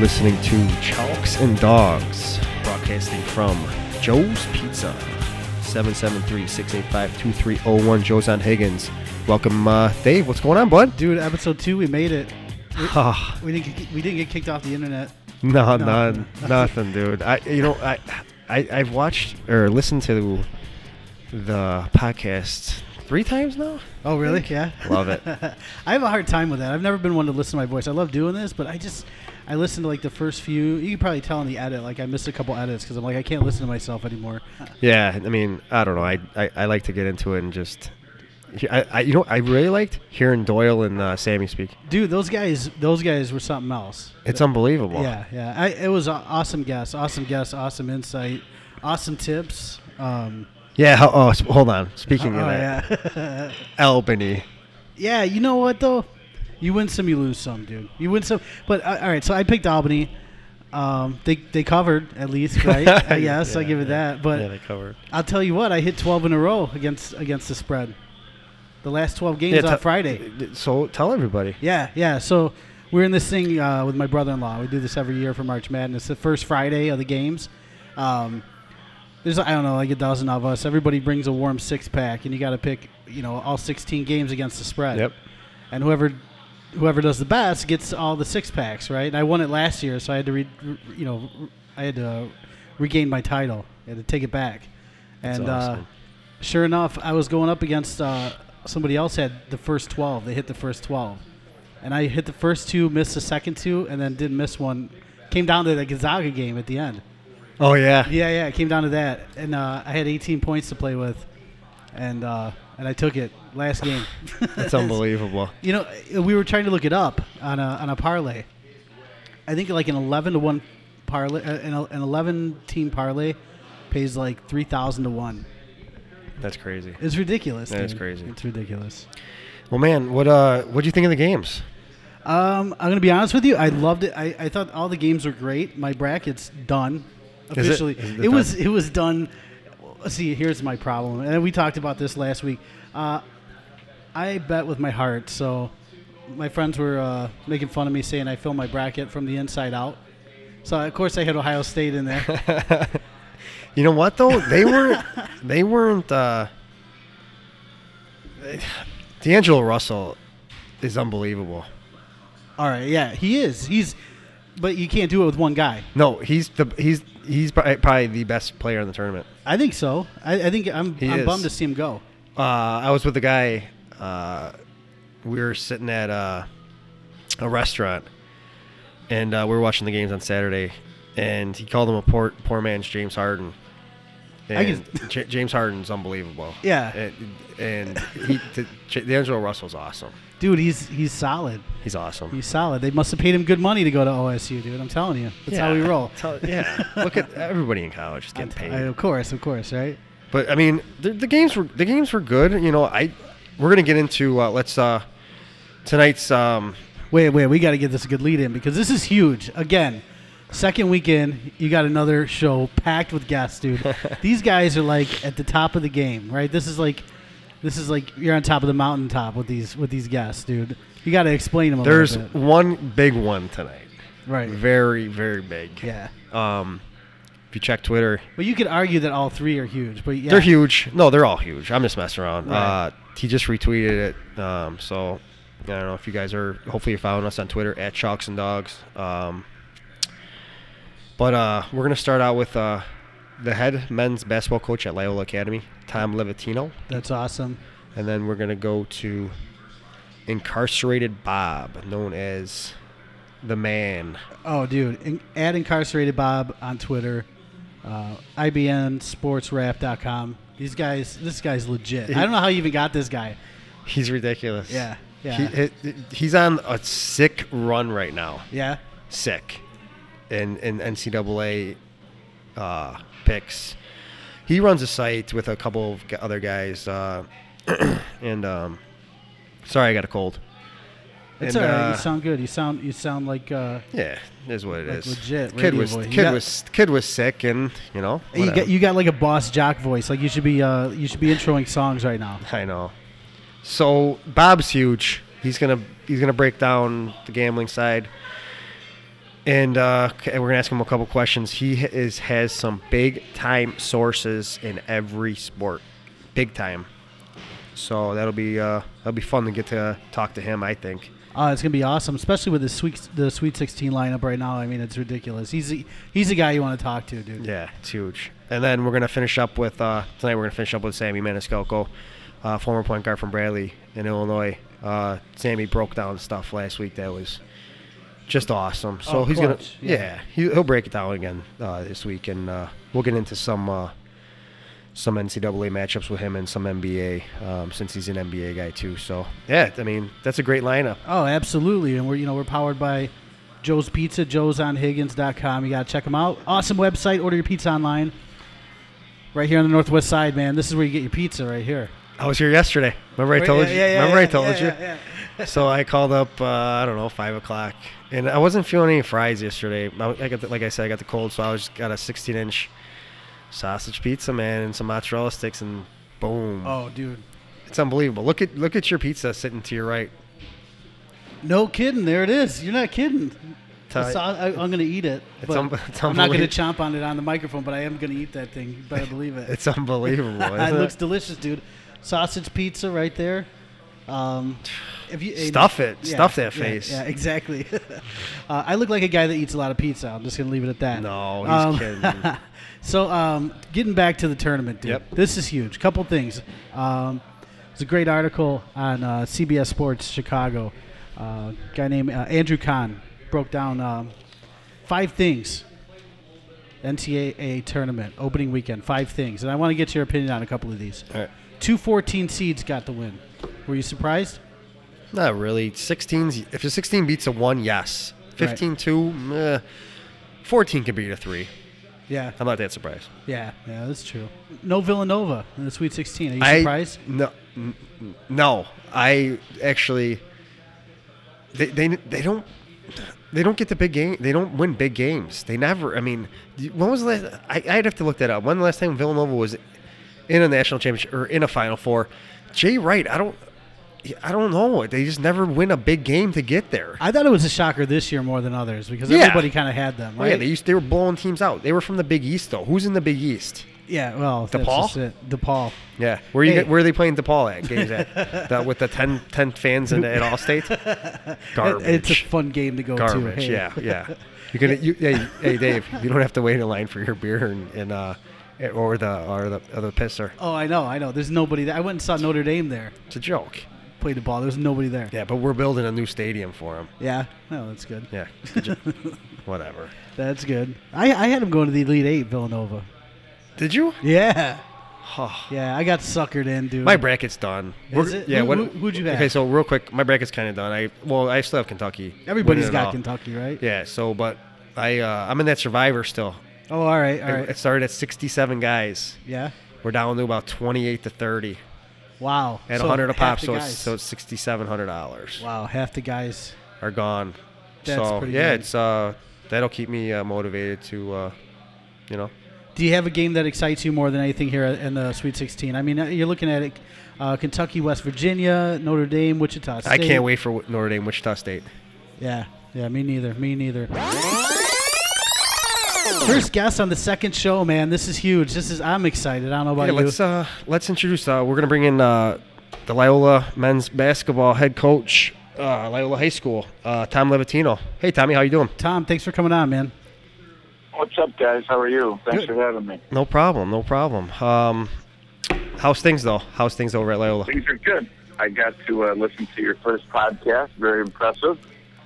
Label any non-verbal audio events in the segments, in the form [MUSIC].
Listening to Chalks and Dogs, broadcasting from Joe's Pizza, 773-685-2301. Joe's on Higgins. Welcome, uh, Dave. What's going on, bud? Dude, episode two, we made it. [LAUGHS] Ah, We didn't get, we didn't get kicked off the internet. no, No. none, nothing, dude. I, you know, I, I, I've watched or listened to the podcast three times now. Oh, really? Yeah. Love it. [LAUGHS] I have a hard time with that. I've never been one to listen to my voice. I love doing this, but I just I listen to like the first few. You can probably tell in the edit, like I missed a couple edits because I'm like I can't listen to myself anymore. [LAUGHS] Yeah, I mean, I don't know. I, I, I like to get into it and just, I, I you know, I really liked hearing Doyle and uh, Sammy speak. Dude, those guys, those guys were something else. It's unbelievable. Yeah, yeah. I, it was awesome guest, awesome guest, awesome insight, awesome tips. Um, Yeah. Oh, sp- hold on. Speaking oh, of that, yeah. [LAUGHS] [LAUGHS] Albany. Yeah, you know what though? You win some, you lose some, dude. You win some, but uh, all right. So I picked Albany. Um, they they covered at least, [LAUGHS] right? Uh, yes, I Yeah, give it yeah. that. But yeah, they covered. I'll tell you what, I hit 12 in a row against against the spread. The last 12 games Yeah, on te- Friday. So tell everybody. Yeah, yeah. So we're in this thing uh, with my brother-in-law. We do this every year for March Madness. The first Friday of the games. Um, there's I don't know like a dozen of us. Everybody brings a warm six pack, and you got to pick you know all 16 games against the spread. Yep. And whoever whoever does the best gets all the six packs, right? And I won it last year, so I had to re, you know I had to regain my title. I had to take it back. And uh, sure enough, I was going up against uh, somebody else had the first 12. They hit the first 12. And I hit the first two, missed the second two, and then didn't miss one. Came down to the Gonzaga game at the end. Oh yeah. Yeah, yeah, it came down to that. And uh, I had 18 points to play with. And uh, and I took it last game. That's unbelievable. [LAUGHS] You know, we were trying to look it up on a on a parlay. I think like an eleven to one parlay, uh, an, an eleven team parlay pays like three thousand to one. That's crazy. It's ridiculous. That is crazy. It's ridiculous. Well, man, what uh, what do you think of the games? Um, I'm gonna be honest with you. I loved it. I, I thought all the games were great. My bracket's done Is it? officially. Is it it was it was done. See. Here's my problem, and we talked about this last week. Uh, I bet with my heart, so my friends were uh, making fun of me saying I fill my bracket from the inside out. So of course I had Ohio State in there. [LAUGHS] You know what though? They weren't. they weren't. Uh, D'Angelo Russell is unbelievable. All right, yeah, he is. He's, but you can't do it with one guy. No, he's the he's he's probably the best player in the tournament. I think so. I, I think I'm, He I'm is. bummed to see him go. Uh, I was with a guy. Uh, we were sitting at uh, a restaurant, and uh, we were watching the games on Saturday. And he called him a poor poor man's James Harden. I And can- J- James Harden's unbelievable. Yeah. and, and he D'Angelo Russell's awesome. Dude, he's he's solid. He's awesome. He's solid. They must have paid him good money to go to OSU, dude. I'm telling you, that's how we roll. Tell- yeah, look at everybody in college is getting [LAUGHS] paid. I- of course, of course, right? But I mean, the, the games were the games were good. You know, I we're gonna get into uh, let's uh tonight's um Wait, wait, we got to get this a good lead in because this is huge. Again, second weekend, you got another show packed with guests, dude. [LAUGHS] These guys are like at the top of the game, right? This is like, this is like you're on top of the mountaintop with these with these guests, dude. You got to explain them a there's little bit, one big one tonight. right? Very very big. Yeah. Um, if you check Twitter, Well, you could argue that all three are huge, but yeah, they're huge. No, they're all huge. I'm just messing around. Right. Uh, he just retweeted it. Um, so I don't know if you guys are. Hopefully, you're following us on Twitter at Chalks and Dogs. Um, but uh, we're gonna start out with uh, the head men's basketball coach at Loyola Academy, Tom Livatino, That's awesome. and then we're gonna go to incarcerated Bob, known as the man. Oh, dude. In, at Incarcerated Bob on Twitter, uh, IBNSportsWrap.com. These guys, this guy's legit. I don't know how you even got this guy. He's ridiculous. Yeah, yeah. He, he- he's on a sick run right now. Yeah. Sick. In in NCAA uh, picks. He runs a site with a couple of other guys. Uh, [CLEARS THROAT] and um, sorry, I got a cold. It's And, all right. uh, you sound good. You sound you sound like uh, Yeah, it is what it Like is. legit Kid was voice. Kid got- was kid was sick, and you know. you whatever. got you got like a boss jock voice. Like you should be uh you should be introing songs right now. I know. So Bob's huge. He's gonna he's gonna break down the gambling side. and uh, we're gonna ask him a couple questions. He is has some big time sources in every sport, big time. So that'll be uh, that'll be fun to get to talk to him. I think. Uh, it's gonna be awesome, especially with the sweet the Sweet 16 lineup right now. I mean, it's ridiculous. He's the, he's the guy you want to talk to, dude. Yeah, it's huge. And then we're gonna finish up with uh, tonight. We're gonna finish up with Sammy Maniscalco, uh, former point guard from Bradley in Illinois. Uh, Sammy broke down stuff last week that was just awesome. So Oh, he's clutch, gonna, yeah. yeah, he, he'll break it down again uh, this week, and uh, we'll get into some uh, some NCAA matchups with him and some NBA um, since he's an NBA guy too. So yeah, I mean that's a great lineup. Oh, absolutely. And we're you know we're powered by Joe's Pizza, joesonhiggins.com. You got to check them out. Awesome website. Order your pizza online. Right here on the northwest side, man. This is where you get your pizza right here. I was here yesterday. Remember I told yeah, you? yeah, yeah, Remember I told yeah, you? so I called up. Uh, I don't know, five o'clock, and I wasn't feeling any fries yesterday. I, got, the, like I said, I got the cold, so I was got a 16-inch sausage pizza, man, and some mozzarella sticks, and boom, Oh, dude. it's unbelievable. Look at look at your pizza sitting to your right. No kidding. There it is. You're not kidding. I, I'm going to eat it. It's but un- [LAUGHS] I'm not going to chomp on it on the microphone, but I am going to eat that thing. You better believe it. It's unbelievable. [LAUGHS] it looks delicious, dude. Sausage pizza right there. Um, if you Stuff it. Stuff that yeah, face. Yeah, exactly. [LAUGHS] uh, I look like a guy that eats a lot of pizza. I'm just gonna leave it at that. No, he's Um, kidding. So, um, getting back to the tournament, dude. Yep. This is huge. Couple things. Um, there's a great article on uh, CBS Sports Chicago. Uh, guy named uh, Andrew Kahn broke down um, five things. NCAA tournament opening weekend, five things, and I want to get your opinion on a couple of these. All right. Two 14 seeds got the win. Were you surprised? Not really. 16s. If a 16 beats a one, yes. 15 2, eh. 14 can beat a three. Yeah, I'm not that surprised. yeah, yeah. That's true. No Villanova in the Sweet 16. Are you I- surprised? No, n- no. I actually, they, they they don't they don't get the big game. They don't win big games. They never. I mean, when was the last? I, I'd have to look that up. When the last time Villanova was in a national championship or in a Final Four? Jay Wright. I don't. I don't know. They just never win a big game to get there. I thought it was a shocker this year more than others because Yeah. everybody kind of had them, Oh, right? yeah, they used they were blowing teams out. They were from the Big East though. Who's in the Big East? Yeah, well, that's DePaul? it. DePaul. Yeah, where you where are they playing DePaul at games at? [LAUGHS] That with the 10, 10 fans in, at Allstate. [LAUGHS] Garbage. It's a fun game to go to. Garbage. Hey. Yeah, yeah. [LAUGHS] You're gonna, you, hey, hey, Dave. You don't have to wait in line for your beer and, and uh, or the or the or the pisser. Oh, I know, I know. There's nobody there. I went and saw Notre Dame there It's a joke. Play the ball. There's nobody there. Yeah, but we're building a new stadium for him. Yeah, no, that's good. Yeah, it's a jo- whatever. That's good. I, I had him going to the Elite Eight, Villanova. Did you? Yeah, Oh, yeah. I got suckered in, dude. my bracket's done. Is We're- it? Yeah. Who- what, who'd you have? Okay, so real quick, my bracket's kind of done. I well, I still have Kentucky. Everybody's got. Kentucky, right? Yeah. So, but I uh, I'm in that survivor still. Oh, all right, all It- right. It started at 67 guys. Yeah. We're down to about 28 to 30 Wow. at So 100 a pop. So it's, so it's 6,700 dollars wow, half the guys. are gone. That's so yeah, good. it's uh that'll keep me uh, motivated to uh, you know. Do you have a game that excites you more than anything here in the Sweet 16? I mean, uh, you're looking at it, uh, Kentucky, West Virginia, Notre Dame, Wichita State. I can't wait for Notre Dame, Wichita State. Yeah, yeah, me neither. Me neither. First guest on the second show, man. This is huge. This is. I'm excited. I don't know about Yeah, you. let's uh let's introduce. Uh, we're gonna bring in uh, the Loyola men's basketball head coach, uh, Loyola High School, uh, Tom Livatino. Hey, Tommy, how you doing? Tom, thanks for coming on, man. What's up, guys? How are you? Thanks Good. for having me. No problem, no problem. Um, how's things though? How's things over at Loyola? Things are good. I got to uh, listen to your first podcast. Very impressive.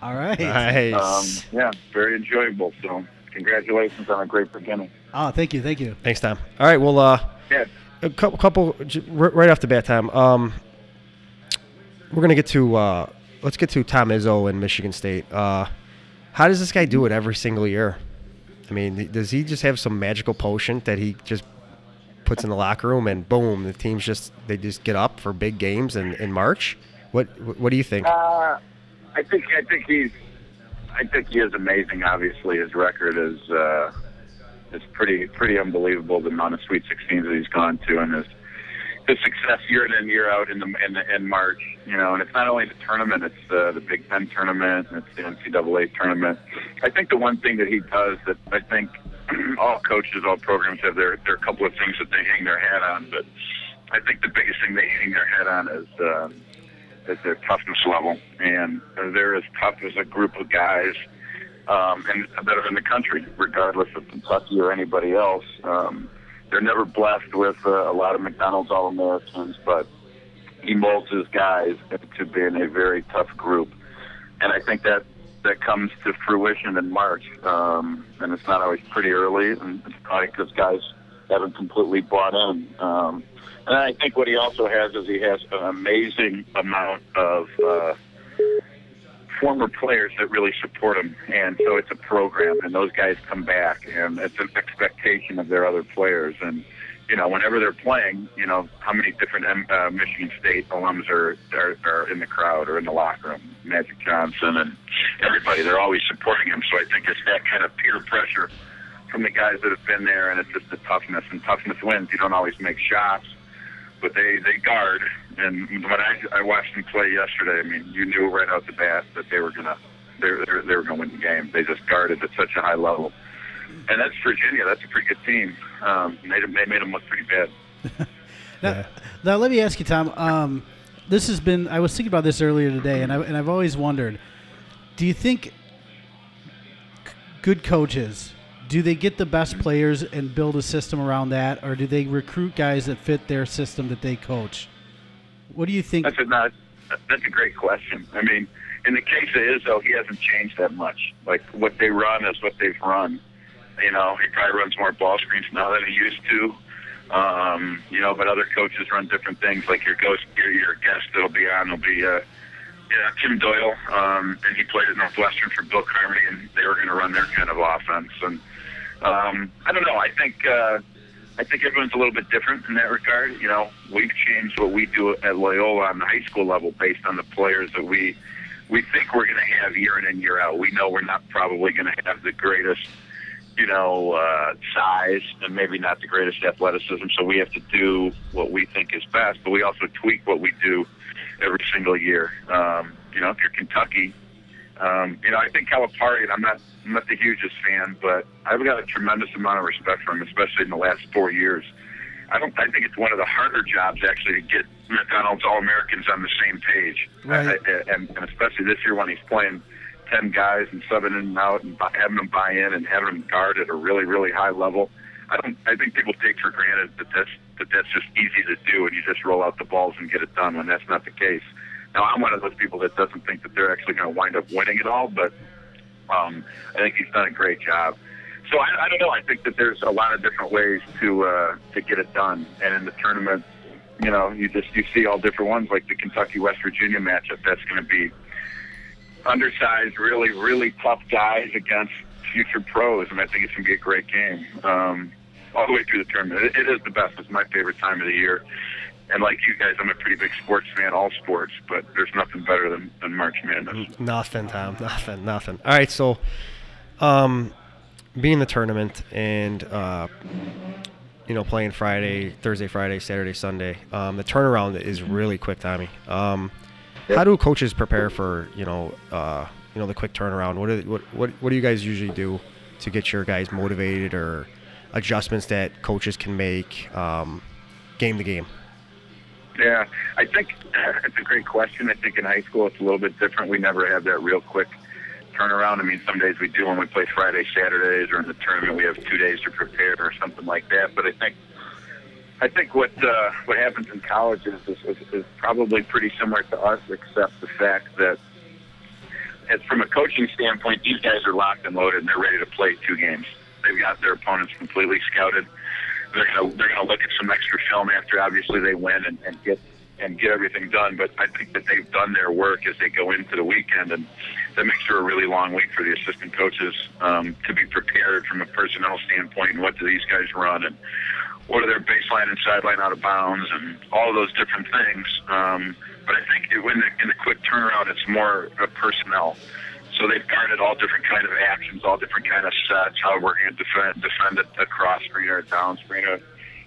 All right. Nice. Um, yeah, very enjoyable. So, congratulations on a great beginning. Oh, thank you, thank you. Thanks, Tom. All right, well, uh, Yeah. a couple, couple right off the bat, Tom. Um, we're gonna get to uh, let's get to Tom Izzo in Michigan State. Uh, how does this guy do it every single year? I mean, does he just have some magical potion that he just puts in the locker room and boom, the teams just they just get up for big games in, in March? What what do you think? Uh, I think I think he's I think he is amazing. Obviously, his record is uh, is pretty pretty unbelievable. The amount of Sweet 16s that he's gone to, and his the success year in and year out in the in, the, in March. You know, and it's not only the tournament; it's the the Big Ten tournament, and it's the NCAA tournament. I think the one thing that he does that I think [CLEARS THROAT] all coaches, all programs have their a couple of things that they hang their hat on, but I think the biggest thing they hang their hat on is. Uh, is their toughness level, and they're as tough as a group of guys um, and that are in the country, regardless of Kentucky or anybody else. Um, they're never blessed with uh, a lot of McDonald's All Americans, but he molds his guys into being a very tough group, and I think that that comes to fruition in March. Um, and it's not always pretty early, and it's probably because guys haven't completely bought in. Um, and I think what he also has is he has an amazing amount of uh, former players that really support him, and so it's a program, and those guys come back, and it's an expectation of their other players, and you know, whenever they're playing, you know, how many different uh, Michigan State alums are, are are in the crowd or in the locker room? Magic Johnson and everybody, they're always supporting him. So I think it's that kind of peer pressure from the guys that have been there, and it's just the toughness, and toughness wins. You don't always make shots but they they guard. And when I I watched them play yesterday, I mean, you knew right out the bat that they were gonna they they they were gonna win the game. They just guarded at such a high level. And that's Virginia. That's a pretty good team. Um, they they made them look pretty bad. [LAUGHS] now, yeah. now, let me ask you, Tom. Um, this has been. I was thinking about this earlier today, and I and I've always wondered. Do you think good coaches do they get the best players and build a system around that, or do they recruit guys that fit their system that they coach? What do you think? That's a not, that's a great question. I mean, in the case of Izzo, he hasn't changed that much. Like what they run is what they've run. You know, he probably runs more ball screens now than he used to. Um, you know, but other coaches run different things. Like your ghost, your, your guest that'll be on will be uh, yeah, Tim Doyle, um, and he played at Northwestern for Bill Carmody, and they were going to run their kind of offense. And um, I don't know. I think uh, I think everyone's a little bit different in that regard. You know, we've changed what we do at Loyola on the high school level based on the players that we we think we're going to have year in and year out. We know we're not probably going to have the greatest, you know, uh, size and maybe not the greatest athleticism. So we have to do what we think is best, but we also tweak what we do every single year. Um, you know, if you're Kentucky, um, you know, I think Calipari, and I'm not I'm not the hugest fan, but I've got a tremendous amount of respect for him, especially in the last four years. I don't. I think it's one of the harder jobs actually to get McDonald's All Americans on the same page, right. I, and, and especially this year when he's playing ten guys and subbing in and out and having them buy in and having them guard at a really really high level. I don't. I think people take for granted that that's that that's just easy to do and you just roll out the balls and get it done when that's not the case. Now I'm one of those people that doesn't think that they're actually going to wind up winning it all, but um, I think he's done a great job. So I, I don't know. I think that there's a lot of different ways to uh, to get it done, and in the tournament, you know, you just you see all different ones, like the Kentucky West Virginia matchup. That's going to be undersized, really, really tough guys against future pros, and I think it's going to be a great game um, all the way through the tournament. It, it is the best. It's my favorite time of the year and like you guys, I'm a pretty big sports fan, all sports, but there's nothing better than, than March Madness. Nothing, Tom. Nothing, nothing. All right, so um, being the tournament and uh, you know playing Friday, Thursday, Friday, Saturday, Sunday, um, the turnaround is really quick, Tommy. Um, yep. How do coaches prepare for you know uh, you know the quick turnaround? What, do, what what what do you guys usually do to get your guys motivated or adjustments that coaches can make um, game to game? Yeah, I think [CLEARS THROAT] it's a great question. I think in high school it's a little bit different. We never have that real quick turnaround. I mean, some days we do when we play Friday, Saturdays, or in the tournament we have two days to prepare or something like that. But I think I think what uh, what happens in college is, is, is probably pretty similar to us, except the fact that as from a coaching standpoint, these guys are locked and loaded and they're ready to play two games. They've got their opponents completely scouted they're gonna they're gonna look at some extra film after obviously they win and, and get and get everything done. But I think that they've done their work as they go into the weekend, and that makes for a really long week for the assistant coaches um, to be prepared from a personnel standpoint. And what do these guys run, and what are their baseline and sideline out of bounds, and all of those different things. Um, but I think when the, in the quick turnaround, it's more a personnel. So they've guarded all different kind of actions, all different kind of sets, how we're going to defend, defend a, a cross screen or a down screen, or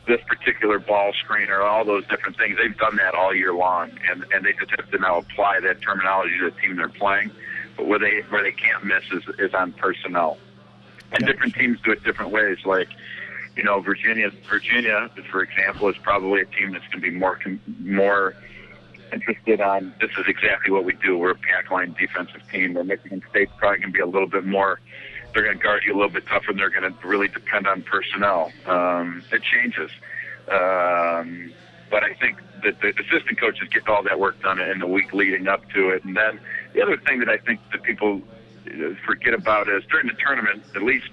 this particular ball screener, all those different things. They've done that all year long, and and they just have to now apply that terminology to the team they're playing. But where they where they can't miss is is on personnel, and different teams do it different ways. Like you know, Virginia Virginia, for example, is probably a team that's going to be more more interested on this is exactly what we do. We're a pack line defensive team. Where Michigan State's probably going to be a little bit more. They're going to guard you a little bit tougher. and They're going to really depend on personnel. Um, it changes, um, but I think that the assistant coaches get all that work done in the week leading up to it. And then the other thing that I think that people uh, forget about is during the tournament, at least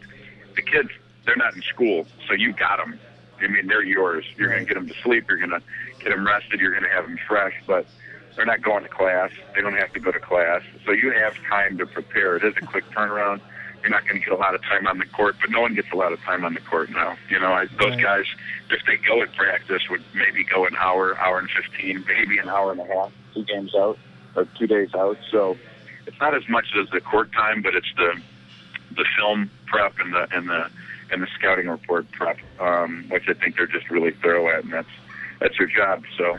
the kids they're not in school, so you got them. I mean, they're yours. You're going to get them to sleep. You're going to get them rested. You're going to have them fresh, but they're not going to class. They don't have to go to class. So you have time to prepare. It is a quick turnaround. You're not going to get a lot of time on the court, but no one gets a lot of time on the court now. You know, I, those Right. guys, if they go at practice, would maybe go an hour, hour and 15, maybe an hour and a half, two games out or two days out. So it's not as much as the court time, but it's the the film prep and the and the and the scouting report prep, um, which I think they're just really thorough at, and that's that's their job. So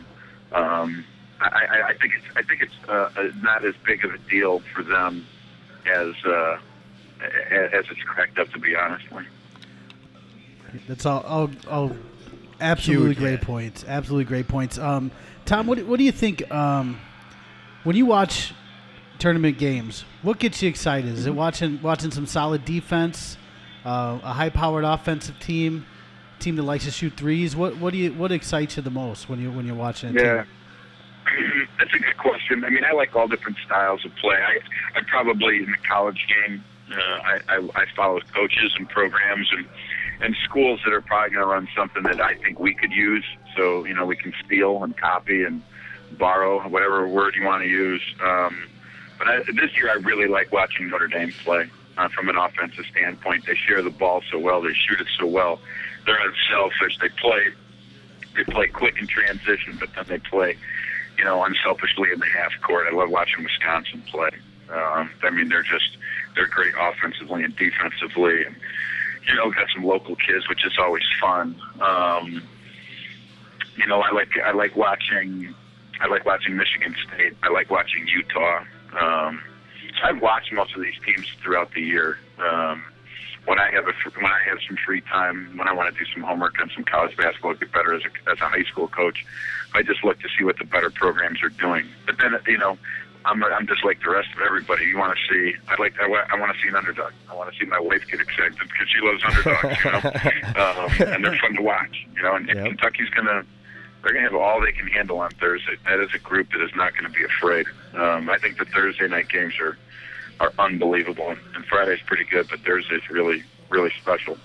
um, I, I, I think it's I think it's uh, uh, not as big of a deal for them as uh, as it's cracked up to be, honestly. That's all. all, all absolutely Huge, great yeah. points. Absolutely great points. Um, Tom, what, do- what do you think um, when you watch tournament games? What gets you excited? Is it watching watching some solid defense, uh, a high-powered offensive team, team that likes to shoot threes? What what do you what excites you the most when you when you're watching? A Yeah. [CLEARS THROAT] That's a good question. I mean, I like all different styles of play. I, I probably in the college game, uh, I, I, I follow coaches and programs and and schools that are probably going to run something that I think we could use. So you know, we can steal and copy and borrow whatever word you want to use. Um, but I, this year, I really like watching Notre Dame play uh, from an offensive standpoint. They share the ball so well. They shoot it so well. They're unselfish. They play. They play quick in transition, but then they play you know, unselfishly in the half court. I love watching Wisconsin play. Um, I mean, they're just they're great offensively and defensively, and you know, got some local kids, which is always fun. Um, you know, I like I like watching I like watching Michigan State. I like watching Utah. Um, I've watched most of these teams throughout the year. Um, when I have a when I have some free time, when I want to do some homework on some college basketball, get better as a as a high school coach, I just look to see what the better programs are doing. But then you know, I'm I'm just like the rest of everybody. You want to see I like I, I want to see an underdog. I want to see my wife get excited because she loves underdogs. You know, um, [LAUGHS] and they're fun to watch. You know, and, and Yep. Kentucky's gonna they're gonna have all they can handle on Thursday. That is a group that is not going to be afraid. Um, I think the Thursday night games are are unbelievable, and Friday's pretty good, but Thursday's really really special.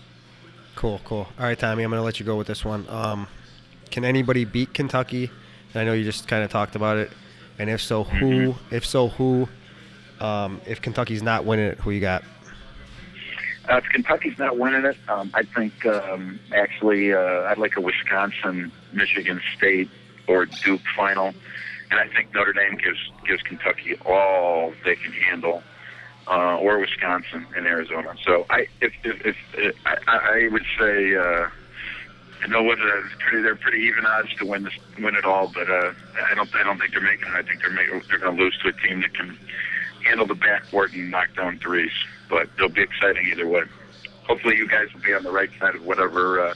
Cool, cool. All right, Tommy, I'm going to let you go with this one. Um, can anybody beat Kentucky? I know you just kind of talked about it. And if so, who? If so, who? Um, if Kentucky's not winning it, who you got? Uh, if Kentucky's not winning it, um, I think um, actually uh, I'd like a Wisconsin, Michigan State, or Duke final, and I think Notre Dame gives gives Kentucky all they can handle, uh, or Wisconsin and Arizona. So I if if, if, if I, I would say. Uh, I know what uh, pretty, they're pretty even odds to win this, win it all, but uh, I don't I don't think they're making it. I think they're making, they're going to lose to a team that can handle the backcourt and knock down threes. But they'll be exciting either way. Hopefully, you guys will be on the right side of whatever uh,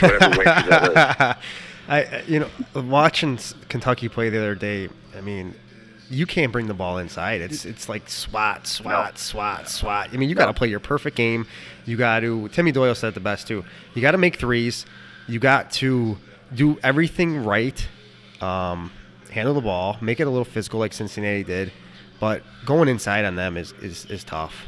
whatever way that is. [LAUGHS] I, you know, watching Kentucky play the other day. I mean, you can't bring the ball inside. It's it's like swat, swat, No. swat, swat. I mean, you got to play your perfect game. You got to. Timmy Doyle said it the best too. You got to make threes. You got to do everything right. Um, handle the ball, make it a little physical like Cincinnati did, but going inside on them is is, is tough.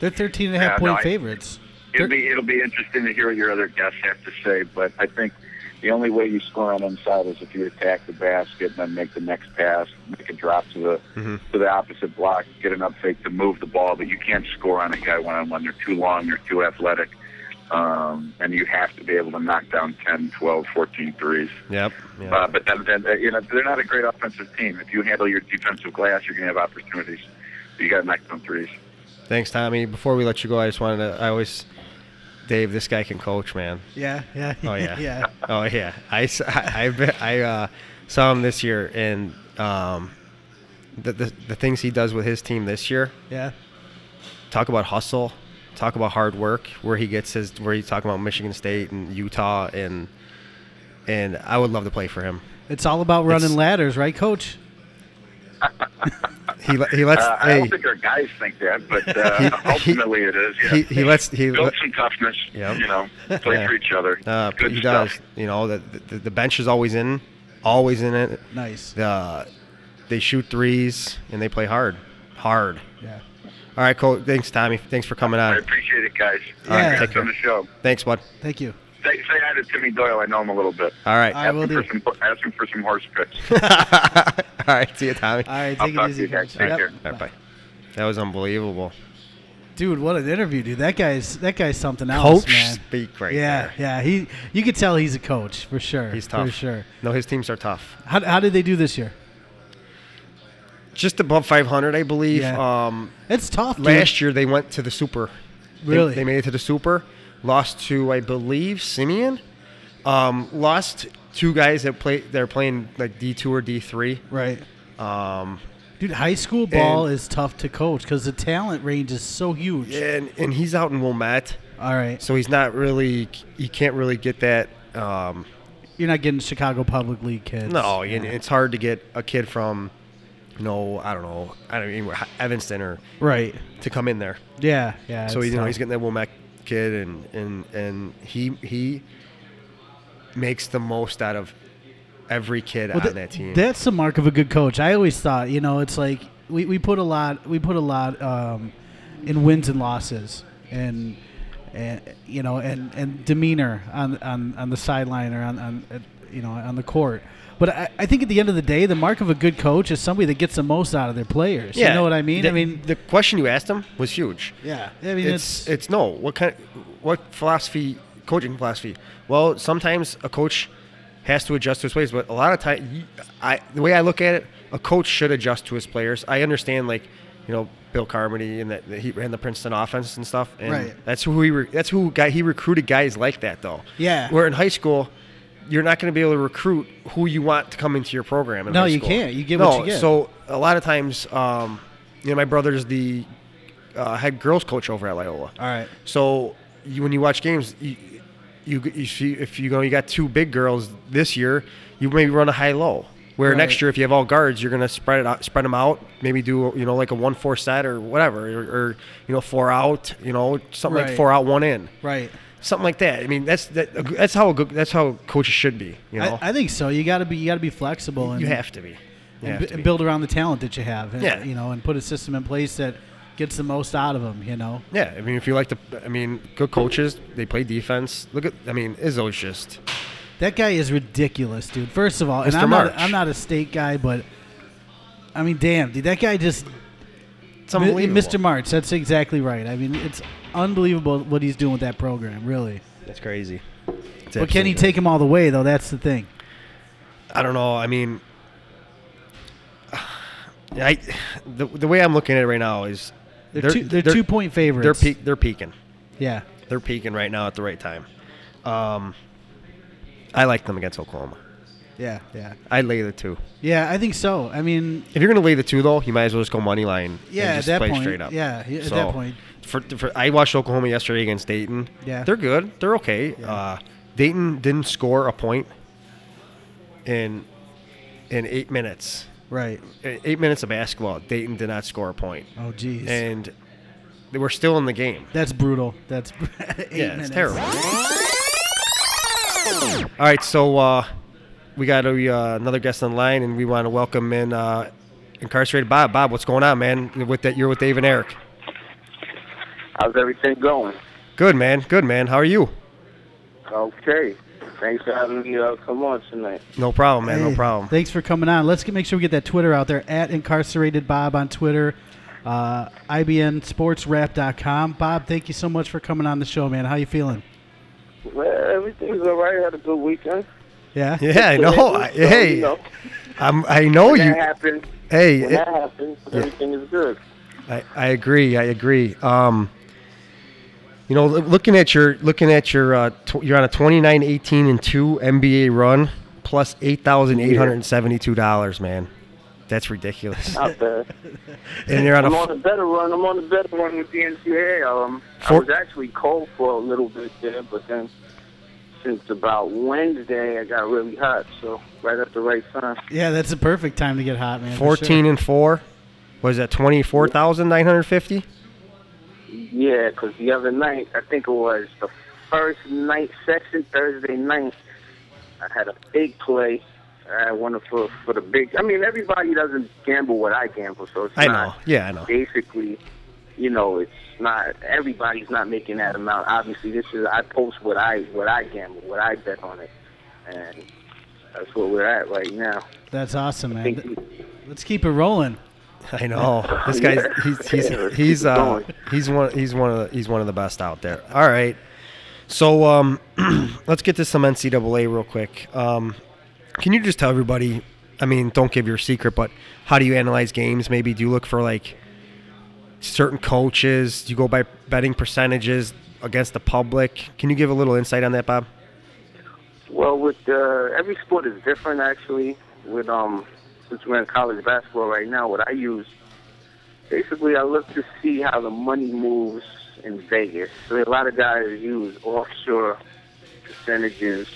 They're 13 and a half Yeah, point I- favorites. It'll They're- be it'll be interesting to hear what your other guests have to say, but I think the only way you score on inside is if you attack the basket and then make the next pass, make a drop to the Mhm. to the opposite block, get an up fake to move the ball, but you can't score on a guy one on one. They're too long, they're too athletic. Um, and you have to be able to knock down 10, 12, 14 threes. Yep. yep. Uh, but then, then uh, you know they're not a great offensive team. If you handle your defensive glass, you're going to have opportunities. You got to knock down threes. Thanks, Tommy. Before we let you go, I just wanted to. I always Dave, this guy can coach, man. Yeah, yeah. Oh yeah. [LAUGHS] yeah. Oh yeah. I s- I I, bet- I, uh, saw him this year, and um, the, the the things he does with his team this year. Yeah. Talk about hustle. Talk about hard work. Where he gets his, where he's talking about Michigan State and Utah, and and I would love to play for him. It's all about running It's- ladders, right, Coach? [LAUGHS] He he lets. Uh, I hey, don't think our guys think that, but uh, He- he- ultimately it is. Yeah. he, he lets he build let- some toughness. Yep. You know, [LAUGHS] play Yeah. for each other. uh, Good he stuff. does. You know the, the the bench is always in, always in it. Nice. Uh, they shoot threes and they play hard, hard. Yeah. All right, cool. Thanks, Tommy. Thanks for coming on. I appreciate it, guys. All right, Congrats take care. on the show. Thanks, bud. Thank you. Say, say hi to Timmy Doyle. I know him a little bit. All right. All right, ask, will him do. for some, ask him for some horse picks. [LAUGHS] All right. See you, Tommy. All right, I'll take talk it to you easy, guys. Coach. Take Yep. care. All right, bye. That was unbelievable. Dude, what an interview, dude. That guy's that guy's something else, Coach man. speak right yeah, there. yeah. He, you could tell he's a coach for sure. He's tough. for sure. No, his teams are tough. How, how did they do this year? Just above 500, I believe. Yeah. Um, It's tough. Dude. last year they went to the Super. They- Really? They, made it to the Super. Lost to, I believe, Simeon. Um, lost two guys that play. They're playing like D two or D three. right, Um, dude. High school ball And- is tough to coach because the talent range is so huge. and and he's out in Wilmette, All right, so he's not really. You can't really get that. Um, you're not getting Chicago Public League kids. no, and Yeah. it's hard to get a kid from, you know, I don't know, I don't know, Evanston or right. to come in there. Yeah, yeah. so you know tough. he's getting that Wilmette kid, and and and he he makes the most out of every kid Well, on th- that team. That's the mark of a good coach. I always thought, you know, it's like we, we put a lot we put a lot um, in wins and losses and and you know and, and demeanor on, on, on the sideline or on, on you know on the court. But I, I think at the end of the day, the mark of a good coach is somebody that gets the most out of their players. Yeah. you know what I mean? The, I mean, the question you asked him was huge. yeah. I mean, it's it's, it's no. What kind? Of, What philosophy? Coaching philosophy. Well, sometimes a coach has to adjust to his players, but a lot of time, I the way I look at it, a coach should adjust to his players. I understand, like you know, Bill Carmody and that, that he ran the Princeton offense and stuff, and Right. that's who he re- that's who guy he recruited guys like that though. Yeah. Where in high school. You're not going to be able to recruit who you want to come into your program. In No, you can't. You get no, what you get. So a lot of times, um, you know, my brother's the uh, head girls coach over at Loyola. all right. So you, when you watch games, you, you, you see if you go, you got two big girls this year, you maybe run a high low. Where Right. next year, if you have all guards, you're gonna spread it out, spread them out. Maybe do you know like a one four set or whatever, or, or you know four out, you know something Right. like four out one in, Right. Something like that. I mean that's that, that's how a good, that's how coaches should be. You know, I, I think so. You got to be you got to be flexible. And, you have to be. You and, b- to be. build around the talent that you have. and, Yeah. you know, and put a system in place that gets the most out of them. You know, Yeah, I mean, if you like to, I mean, good coaches, they play defense. Look at, I mean, Izzo's just that guy is ridiculous, dude. First of all, and Mr. I'm not I'm not a state guy, but I mean, damn, dude, that guy just it's unbelievable. Mr. March. That's exactly right. I mean, it's unbelievable what he's doing with that program, really. That's crazy. It's But can he take him all the way though? That's the thing. I don't know. I mean, I the, the way I'm looking at it right now is They're, two, they're, two point favorites. They're peak, they're peaking. Yeah. They're peaking right now at the right time. Um, I like them against Oklahoma. Yeah. Yeah. I'd lay the two. Yeah. I think so. I mean, If you're going to lay the two, though, you might as well just go money line. yeah. and At just that play point, straight up. yeah. At So, that point, For, for, I watched Oklahoma yesterday against Dayton. Yeah. they're good. They're okay. Yeah. Uh, Dayton didn't score a point in in eight minutes. right. Eight minutes of basketball. Dayton did not score a point, Oh, geez. and they were still in the game. That's brutal. That's [LAUGHS] yeah, minutes. it's terrible. All right, so uh, we got a, uh, another guest on the line, and we want to welcome in uh, incarcerated Bob. Bob, what's going on, man? With that, you're with Dave and Eric. How's everything going? Good, man. Good, man. How are you? Okay. Thanks for having me uh, come on tonight. No problem, man. Hey, no problem. Thanks for coming on. Let's get, make sure we get that Twitter out there at incarcerated Bob on Twitter, uh, IBNSportsWrap.com. Bob, thank you so much for coming on the show, man. How you feeling? Well, everything's all right. Had a good weekend. Yeah. Yeah, I know. [LAUGHS] I, So, hey, you know, I'm, I know when you. that happens, Hey, when it- that happens, everything is good. I, I agree. I agree. Um, You know, looking at your looking at your uh, tw- you're on a 29, 18, and two NBA run plus eight thousand eight hundred and seventy two dollars, man. That's ridiculous. Not bad. [LAUGHS] And you're on a I'm f- on a better run. I'm on a better run with the NCAA. Um, I was actually cold for a little bit there, but then since about Wednesday, I got really hot. So right at the right time. Yeah, that's the perfect time to get hot, man. fourteen sure. and four. Was that twenty four thousand nine hundred fifty? Yeah, 'cause the other night, I think it was the first night session, Thursday night, I had a big play. I wanted for for the big. I mean, everybody doesn't gamble what I gamble, so it's I not know. Yeah, I know. basically, you know, it's not everybody's not making that amount. Obviously, this is I post what I what I gamble, what I bet on it, and that's where we're at right now. That's awesome, man. Th- Let's keep it rolling. I know. This guy's [LAUGHS] he's he's Yeah, he's uh he's one he's one of the he's one of the best out there. All right. So um [CLEARS THROAT] let's get to some NCAA real quick. Um can you just tell everybody I mean, don't give your secret, but how do you analyze games? Maybe do you look for like certain coaches? You go by betting percentages against the public? Can you give a little insight on that, Bob? Well, with uh, every sport is different actually. With um, since we're in college basketball right now, what I use basically I look to see how the money moves in Vegas. So a lot of guys use offshore percentages,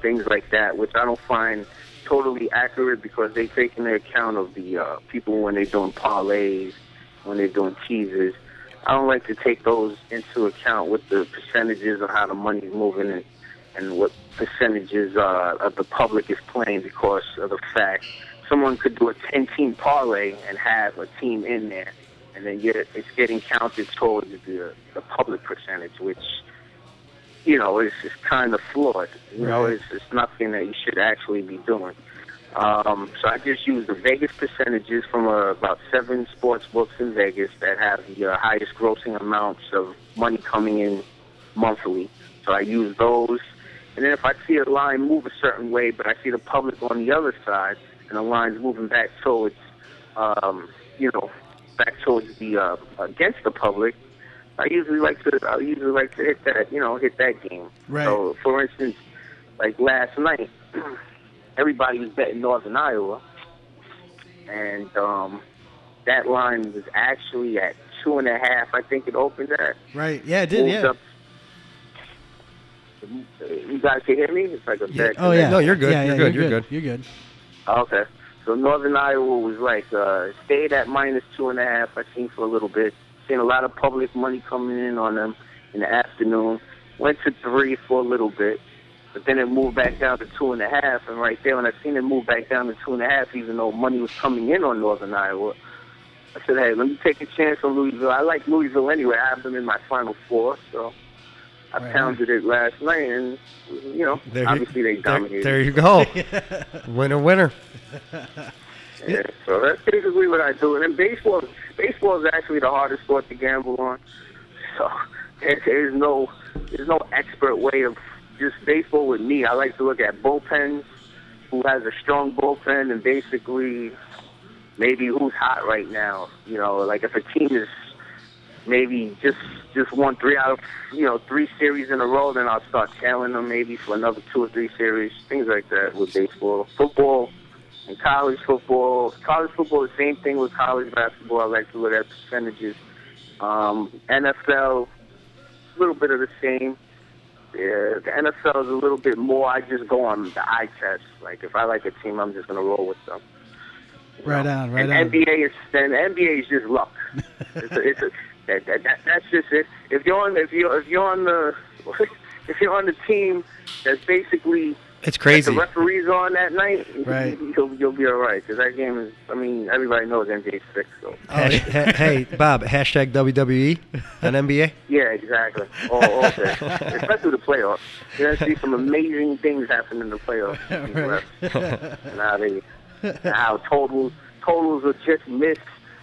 things like that, which I don't find totally accurate because they take into account of the uh, people when they're doing parlays, when they're doing teasers. I don't like to take those into account with the percentages of how the money's moving and, and what percentages uh, of the public is playing because of the fact someone could do a 10 team parlay and have a team in there, and then get, it's getting counted towards the, the public percentage, which you know, is, is kind of flawed. You know, it's, it's nothing that you should actually be doing. Um, so I just use the Vegas percentages from uh, about seven sports books in Vegas that have the uh, highest grossing amounts of money coming in monthly. So I use those. And then if I see a line move a certain way, but I see the public on the other side, and the line's moving back towards, um, you know, back towards the uh, against the public, I usually like to I usually like to hit that you know hit that game. Right. So for instance, like last night, [CLEARS THROAT] everybody was betting Northern Iowa, and um, that line was actually at two and a half. I think it opened at. Right. Yeah, it did. Yeah. up. You guys can hear me? It's like a Yeah. bad Oh yeah. No, you're good. Yeah, You're yeah, good. You're, You're good. You're good. Okay. So Northern Iowa was like uh stayed at minus two and a half, I think, for a little bit. Seen a lot of public money coming in on them in the afternoon. Went to three for a little bit. But then it moved back down to two and a half and right there when I seen it move back down to two and a half, even though money was coming in on Northern Iowa, I said, Hey, let me take a chance on Louisville. I like Louisville anyway. I have them in my final four, so I Right. pounded it last night and you know, There you- obviously they dominated. there you go. [LAUGHS] winner, winner. Yeah, so that's basically what I do. And then baseball, baseball is actually the hardest sport to gamble on. So [LAUGHS] there's no, there's no expert way of just baseball with me. I like to look at bullpens, who has a strong bullpen, and basically maybe who's hot right now. You know, like if a team is maybe just just won three out of you know three series in a row, then I'll start tailing them maybe for another two or three series, things like that with baseball. Football and college football, college football, the same thing with college basketball. I like to look at percentages. Um, NFL, a little bit of the same. Yeah, the NFL is a little bit more. I just go on the eye test. Like if I like a team, I'm just gonna roll with them. You Right know? on, right and on. NBA is and NBA is just luck. [LAUGHS] it's a, it's a, that, that, that, that's just it. If you're on if you if you're on the [LAUGHS] if you're on the team that's basically It's that crazy. the referees on that night, Right. you'll you'll be all right. Because that game is, I mean, everybody knows NBA's fixed. So oh, Hash, ha- hey, Bob, hashtag WWE and NBA. [LAUGHS] yeah, exactly. All, all day. [LAUGHS] especially the playoffs. You're gonna see some amazing things happen in the playoffs. [LAUGHS] Right. and how they how totals totals are just missed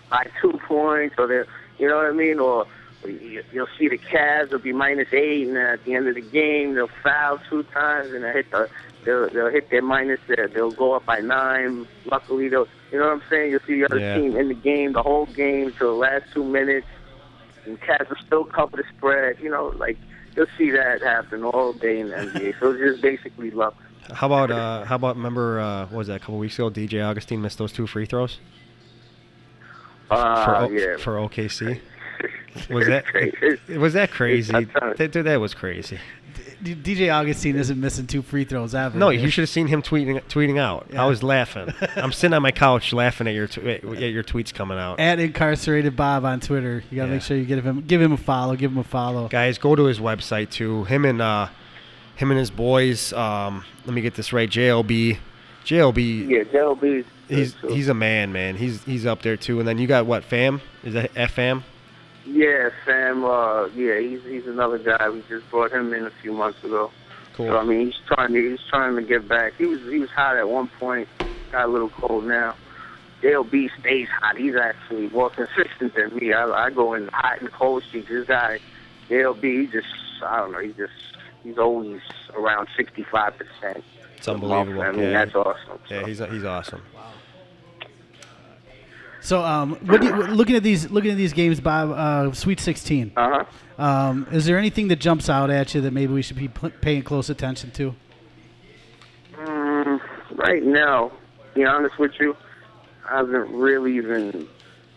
by two points, or they you know what I mean, or you- you'll see the Cavs will be minus eight, and at the end of the game they'll foul two times, and they'll hit the they'll, they'll hit their minus there. They'll go up by nine. Luckily, they'll you know what I'm saying. You'll see the other Yeah. team in the game the whole game till the last two minutes. and Cats will still cover the spread. You know, like you'll see that happen all day in the NBA. so it's just basically luck. How about uh, how about remember uh, what was that a couple weeks ago? DJ Augustin missed those two free throws Uh, for o- yeah. for OKC. [LAUGHS] Was that Crazy. was that crazy? I tell you. That, dude, that was crazy. D- DJ Augustin isn't missing two free throws ever. No, dude. you should have seen him tweeting tweeting out. Yeah. I was laughing. [LAUGHS] I'm sitting on my couch laughing at your tw- at your tweets coming out. At incarcerated Bob on Twitter. You gotta Yeah. make sure you give him give him a follow. Give him a follow. Guys, go to his website too. Him and uh, him and his boys. Um, let me get this right. JLB, JLB. Yeah, JLB. He's he's a man, man. He's he's up there too. And then you got what? Fam? Is that FM? Yeah, Sam. Uh, yeah, he's he's another guy. We just brought him in a few months ago. Cool. So I mean, he's trying to he's trying to get back. He was he was hot at one point. Got a little cold now. Dale B stays hot. He's actually more consistent than me. I, I go in hot and cold streaks. This guy, JLB, he just I don't know. He just he's always around sixty five percent. It's unbelievable. I mean, yeah. that's awesome. yeah, So. he's he's awesome. So, um, what you, looking at these looking at these games, Bob, uh, Sweet 16. Uh huh. Um, is there anything that jumps out at you that maybe we should be pl- paying close attention to? Mm, right now, to be honest with you, I haven't really even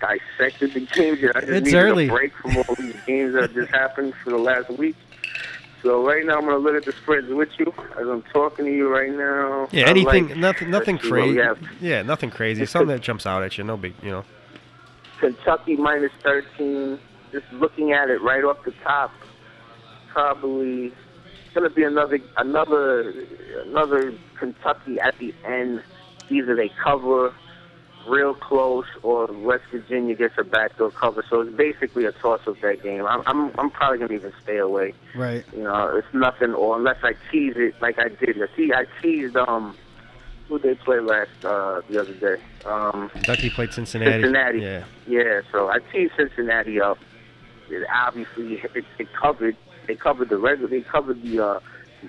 dissected the [LAUGHS] games yet. I just It's needed early. a break from all these games that just happened for the last week. So right now, I'm gonna look at the spreads with you as I'm talking to you right now. Yeah, anything, like- nothing, nothing let's see what we crazy. Yeah, nothing crazy. Something that jumps out at you. No big, you know. Kentucky minus 13. Just looking at it right off the top, probably gonna be another another another Kentucky at the end. Either they cover real close, or West Virginia gets a backdoor cover. So it's basically a toss of that game. I'm I'm, I'm probably gonna even stay away. Right. You know, it's nothing, or unless I tease it like I did. See, I teased um who they play last uh the other day. Um, Kentucky played Cincinnati. Cincinnati. Yeah. yeah, so I teased Cincinnati up. It obviously, it, it covered. They covered the regular. They covered the, uh,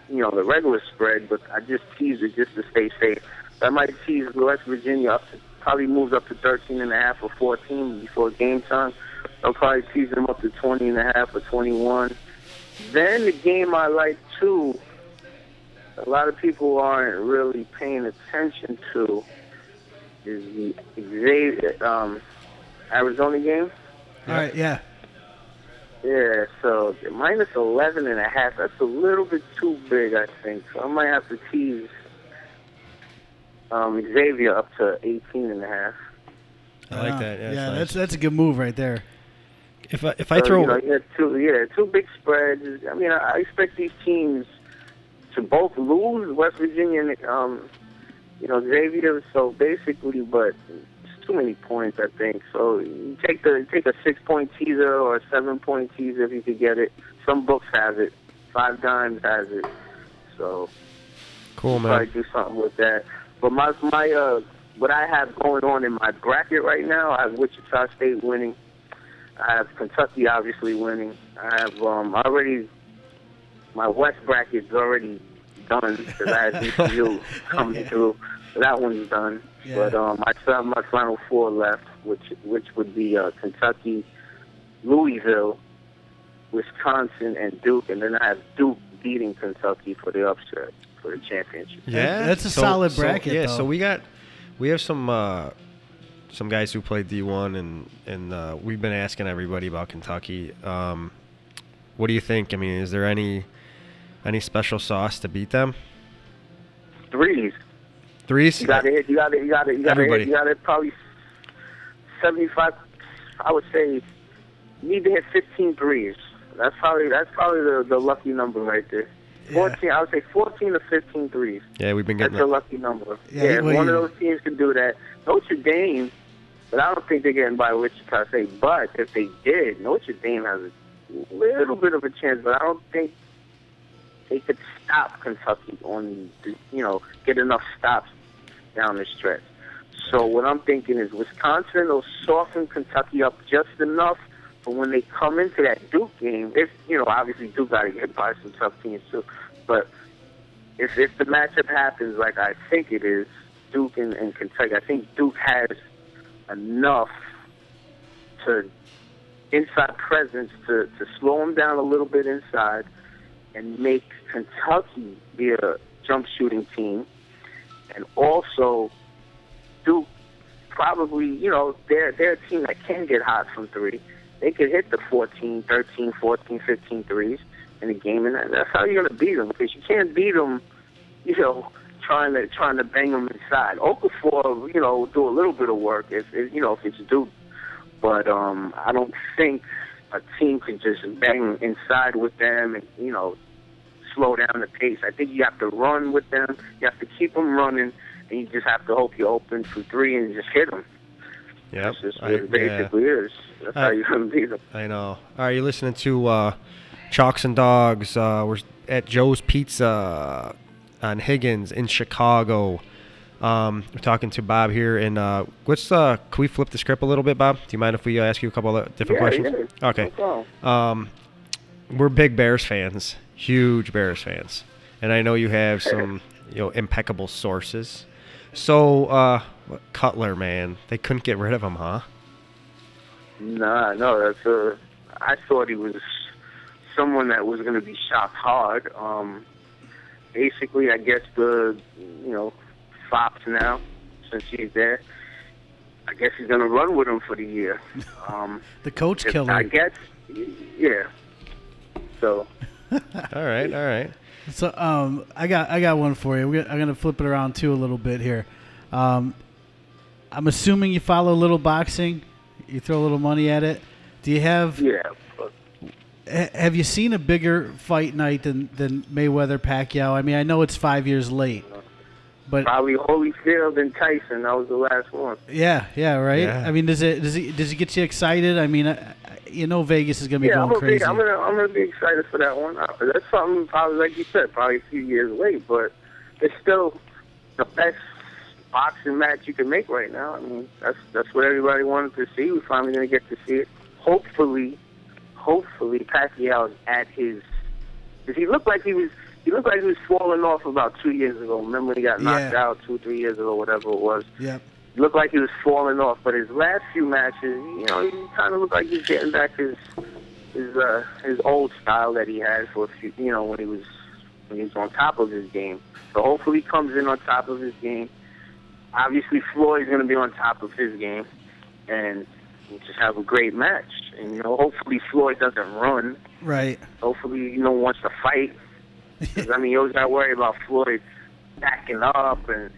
you know, the regular spread. But I just teased it just to stay safe. I might tease West Virginia up. To, probably moves up to 13 and a half or 14 before game time. I'll probably tease them up to 20 and a half or 21. Then the game I like too. A lot of people aren't really paying attention to is the Xavier, um, Arizona game. All right. Yeah. Yeah, so minus 11 and a half, that's a little bit too big, I think. So I might have to tease um, Xavier up to 18 and a half. I like Uh, that. Yeah, yeah, it's that's nice. that's a good move right there. if I, if I So, throw you know, yeah, two, yeah, two big spreads. I mean, I I expect these teams to both lose, West Virginia and, um, you know, Xavier. So basically, but it's too many points, I think. So you take the take a six point teaser or a seven point teaser if you could get it. Some books have it. Five Dimes has it. So cool, man. probably man. do something with that. But my my uh what I have going on in my bracket right now, I have Wichita State winning. I have Kentucky obviously winning. I have um already my West bracket's already done because I had VCU coming Yeah. through. So that one's done. Yeah. But um I still have my final four left, which which would be uh Kentucky, Louisville, Wisconsin and Duke and then I have Duke beating Kentucky for the upset for the championship. Yeah, that's a solid so- bracket, yeah, though. so we got we have some uh, some guys who played D1, and and uh, we've been asking everybody about Kentucky. Um, what do you think? I mean, is there any any special sauce to beat them? Threes. Threes? You got to hit. You got it. You got it. You got to. Everybody. You got to probably seventy-five. I would say need to hit 15 threes. That's probably that's probably the, the lucky number right there. Yeah. Fourteen. I would say 14 to 15 threes. Yeah, we've been That's getting. a lucky number. Yeah, Yeah, what one you- of those teams can do that. Notre Dame, but I don't think they're getting by Wichita State. But if they did, Notre Dame has a little bit of a chance. But I don't think they could stop Kentucky on, you know, get enough stops down the stretch. So what I'm thinking is Wisconsin will soften Kentucky up just enough for when they come into that Duke game. If you know, obviously Duke got to get by some tough teams too, but if if the matchup happens like I think it is, Duke and, and Kentucky, I think Duke has enough to inside presence to, to slow him down a little bit inside and make Kentucky be a jump shooting team and also Duke probably, you know, they're, they're a team that can get hot from three. They could hit the 14, 13, 14, 15 threes in a game, and that's how you're to beat them because you can't beat them, you know, trying to trying to bang them inside. Okafor, you know, do a little bit of work if, if you know if it's Duke, but um, I don't think a team can just bang inside with them and you know slow down the pace. I think you have to run with them. You have to keep them running, and you just have to hope you open for three and just hit them. Yep. That's just what I- it basically is. That's I- how you're [LAUGHS] gonna beat them. I know. All right, you're listening to uh, Chalks and Dogs. Uh, we're at Joe's Pizza on Higgins in Chicago. Um, we're talking to Bob here, and uh, what's uh, can we flip the script a little bit, Bob? Do you mind if we uh, ask you a couple of different Yeah, questions? yeah. Okay. No. Um, we're big Bears fans, huge Bears fans, and I know you have some, you know, impeccable sources. So, uh, Cutler, man, they couldn't get rid of him, huh? Nah, no, that's a. I thought he was someone that was going to be shot hard. Um, basically, I guess the you know Fox now since he's there. I guess he's going to run with him for the year. [LAUGHS] Um, The coach if- killer. I guess, yeah. So [LAUGHS] All right, all right. So um, I got I got one for you. We're, I'm gonna flip it around too a little bit here. Um, I'm assuming you follow a little boxing. You throw a little money at it. Do you have yeah, have you seen a bigger fight night than than Mayweather Pacquiao? I mean, I know it's five years late, but probably Holyfield and Tyson. That was the last one. yeah, yeah, right. Yeah. I mean, does it does it does it get you excited? I mean, I, I- you know, Vegas is gonna be Yeah, I'm going gonna, be. I'm gonna I'm gonna be excited for that one. That's something probably like you said, probably a few years late, but it's still the best boxing match you can make right now. I mean, that's that's what everybody wanted to see. We're finally gonna get to see it. Hopefully, hopefully Pacquiao's at his. Cause he looked like he was he looked like he was falling off about two years ago. Remember when he got knocked Yeah. out two three years ago, whatever it was Yep. looked like he was falling off. But his last few matches, you know, he kind of looked like he's getting back his his uh, his old style that he had for a few, you know, when he was when he was on top of his game. So hopefully, he comes in on top of his game. Obviously, Floyd's going to be on top of his game, and we'll just have a great match. And you know, hopefully, Floyd doesn't run. Right. Hopefully, you know, wants to fight. [LAUGHS] Cause, I mean, you always got to worry about Floyd backing up and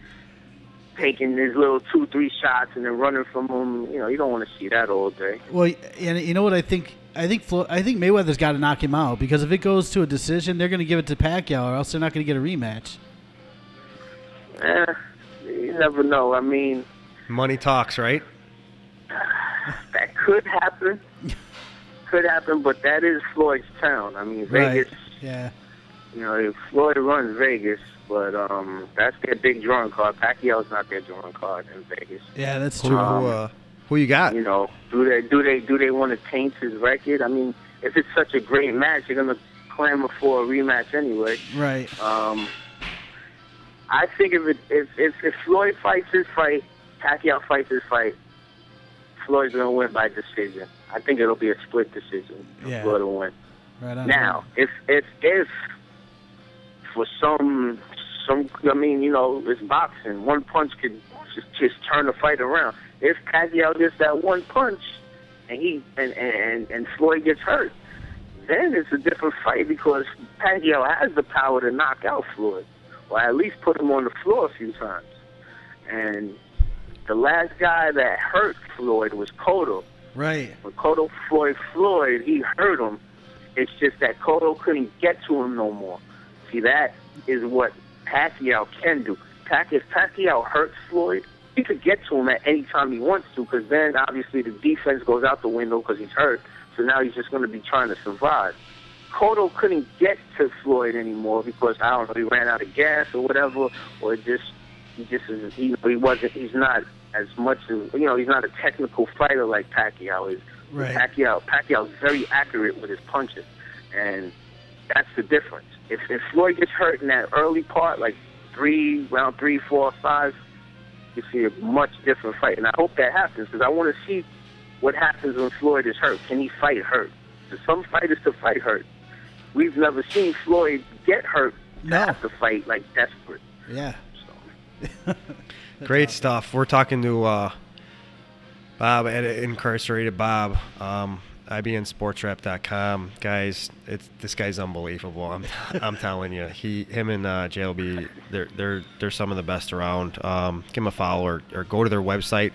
taking his little two, three shots and then running from him. You know, you don't want to see that all day. Well, and you know what I think? I think Flo- I think Mayweather's got to knock him out because if it goes to a decision, they're going to give it to Pacquiao, or else they're not going to get a rematch. Eh, you never know. I mean, Money talks, right? that could happen. could happen, but that is Floyd's town. I mean, Vegas. Right. Yeah. You know, Floyd runs Vegas, but um, that's their big drawing card. Pacquiao's not their drawing card in Vegas. Yeah, that's true. Um, who, uh, who you got? You know, do they do they do they want to taint his record? I mean, if it's such a great match, you're gonna clamor for a rematch anyway. right. Um, I think if it if, if if Floyd fights his fight, Pacquiao fights his fight, Floyd's gonna win by decision. I think it'll be a split decision. Yeah. Floyd will win. Right on. Now, if if if for some some, I mean, you know, it's boxing. One punch can just just turn the fight around. If Pacquiao gets that one punch, and he and and and Floyd gets hurt, then it's a different fight because Pacquiao has the power to knock out Floyd, or at least put him on the floor a few times. And the last guy that hurt Floyd was Cotto. Right. When Cotto Floyd Floyd, he hurt him. It's just that Cotto couldn't get to him no more. See, that is what Pacquiao can do. Pac, if Pacquiao hurts Floyd, he could get to him at any time he wants to, because then obviously the defense goes out the window because he's hurt. So now he's just going to be trying to survive. Cotto couldn't get to Floyd anymore because I don't know he ran out of gas or whatever, or just he just is he, he wasn't he's not as much as you know he's not a technical fighter like Pacquiao is. Right. Pacquiao Pacquiao's very accurate with his punches, and that's the difference. If if Floyd gets hurt in that early part, like three round three, four, five, you see a much different fight, and I hope that happens because I want to see what happens when Floyd is hurt? Can he fight hurt? For some fighters to fight hurt. We've never seen Floyd get hurt No. have to fight like desperate. Yeah. So. [LAUGHS] Great stuff. We're talking to uh, Bob at Incarcerated Bob, um, IBNSportsWrap.com. Guys, it's this guy's unbelievable. I'm, I'm [LAUGHS] telling you, he, him, and uh, JLB, they're they're they're some of the best around. Um, give him a follow or, or go to their website.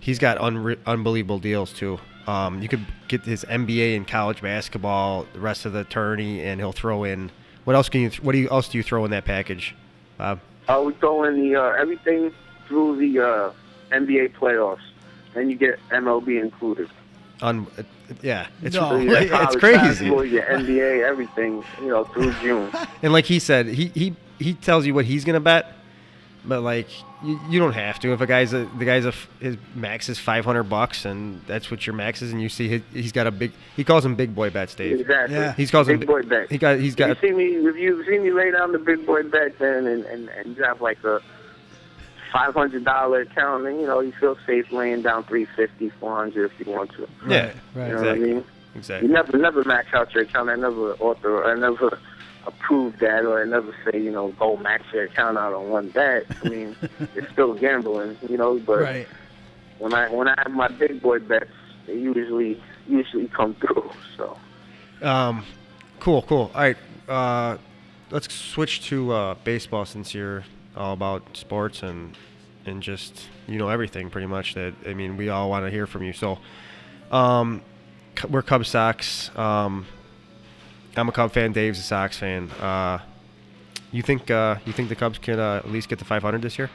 He's got unre- unbelievable deals too. Um, you could get his NBA in college basketball, the rest of the attorney, and he'll throw in. What else can you? What do you else do you throw in that package, Bob? Uh, we throw in the uh, everything through the uh, NBA playoffs, and you get MLB included. Un- yeah, it's No. So you it's crazy. basketball, your NBA, everything, you know, through June. And like he said, he he he tells you what he's gonna bet, but like you, you don't have to. If a guy's a the guy's a f- his max is five hundred bucks, and that's what your max is, and you see he, he's got a big he calls him big boy bets, Dave. Exactly. Yeah. He's calls them big boy bet. He got he's If got you see me, if you see me lay down the big boy bet, then and and, and you have like a five hundred dollar account, and you know you feel safe laying down three fifty, four hundred if you want to. yeah Right. You know right. what I Exactly. mean? exactly. You never never max out your account. I never author. I never approve that, or I never say you know go max your account out on one bet. I mean, [LAUGHS] it's still gambling, you know. But Right. when I when I have my big boy bets, they usually usually come through. So. Um, cool, cool. All right, uh, let's switch to uh, baseball since you're all about sports and and just you know everything pretty much. That I mean, we all want to hear from you. So, um, we're Cubs Sox. Um, I'm a Cub fan. Dave's a Sox fan. Uh, you think uh, you think the Cubs can uh, at least get to 500 this year?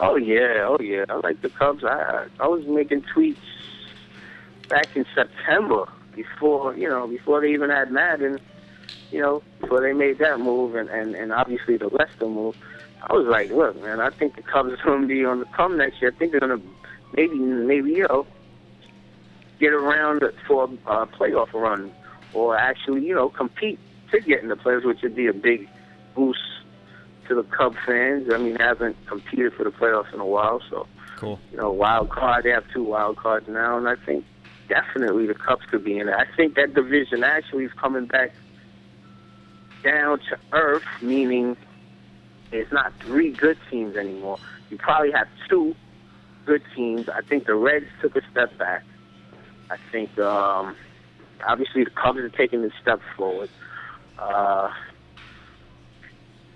Oh yeah, oh yeah. I like the Cubs. I I was making tweets back in September before you know before they even had Maddon. You know before they made that move and and and obviously the Lester move. I was like, look, man, I think the Cubs are going to be on the come next year. I think they're going to maybe maybe you know get around for a playoff run or actually you know compete to get in the playoffs, which would be a big boost to the Cub fans. I mean, they haven't competed for the playoffs in a while, so Cool. you know, wild card. They have two wild cards now, and I think definitely the Cubs could be in it. I think that division actually is coming back down to earth, meaning it's not three good teams anymore. You probably have two good teams. I think the Reds took a step back. I think um, obviously the Cubs are taking a step forward. Uh,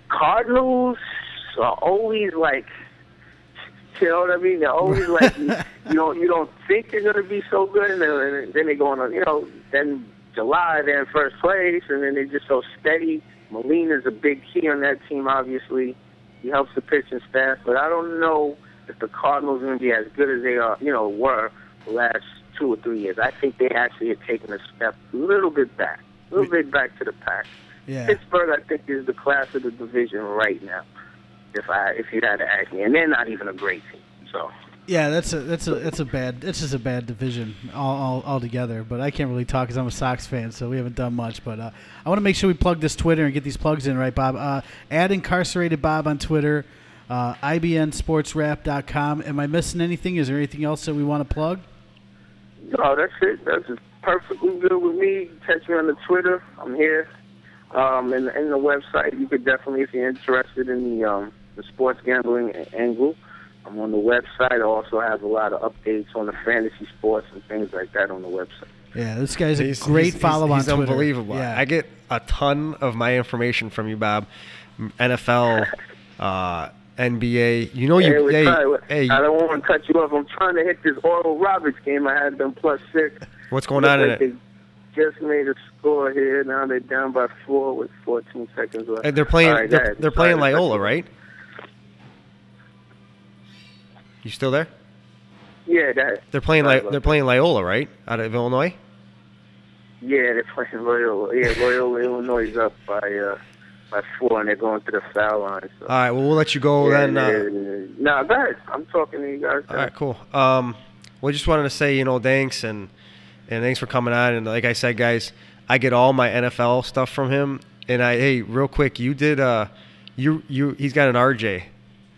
Cardinals are always like, you know what I mean? They're always [LAUGHS] like, you, you don't you don't think they're gonna be so good, and then, then they go on, you know, then July they're in first place, and then they're just so steady. Molina's a big key on that team, obviously. He helps the pitching staff, but I don't know if the Cardinals are going to be as good as they are, you know, were last two or three years. I think they actually have taken a step a little bit back, a little bit back to the pack. Yeah. Pittsburgh, I think, is the class of the division right now. If I if you had to ask me, and they're not even a great team. So Yeah, that's a that's a that's a bad that's just a bad division all, all altogether. But I can't really talk because I'm a Sox fan, so we haven't done much. But uh, I want to make sure we plug this Twitter and get these plugs in right, Bob. Uh, add incarcerated Bob on Twitter, uh, IBNSportsWrap.com. Am I missing anything? Is there anything else that we want to plug? No, that's it. That's perfectly good with me. Catch me on the Twitter. I'm here. Um, and, and the website, you could definitely, if you're interested in the um, the sports gambling angle, I'm on the website. I also have a lot of updates on the fantasy sports and things like that on the website. Yeah, this guy's a He's- great he's- follow he's, on he's Twitter. unbelievable. Yeah. I get a ton of my information from you, Bob. NFL, [LAUGHS] uh, NBA. You know Hey, you. Hey, trying- hey, I don't want to cut you off. I'm trying to hit this Oral Roberts game. I had them plus six. what's going on in Looks it? just made a score here. Now they're down by four with 14 seconds left. Uh, They're playing. Right, they're, they're playing Sorry to cut Loyola, right? You still there? Yeah, that. They're playing. Li- they're playing Loyola, right? Out of Illinois. Yeah, they're playing Loyola. Yeah, Loyola, Illinois is up by uh, by four, and they're going to the foul line. So. All right. Well, we'll let you go yeah, then. Uh, they're- no, go ahead. I'm talking to you guys. All right, cool. Um, well, just wanted to say, you know, thanks and and thanks for coming on. And like I said, guys, I get all my NFL stuff from him. And I, hey, real quick, you did, uh, you you, he's got an RJ.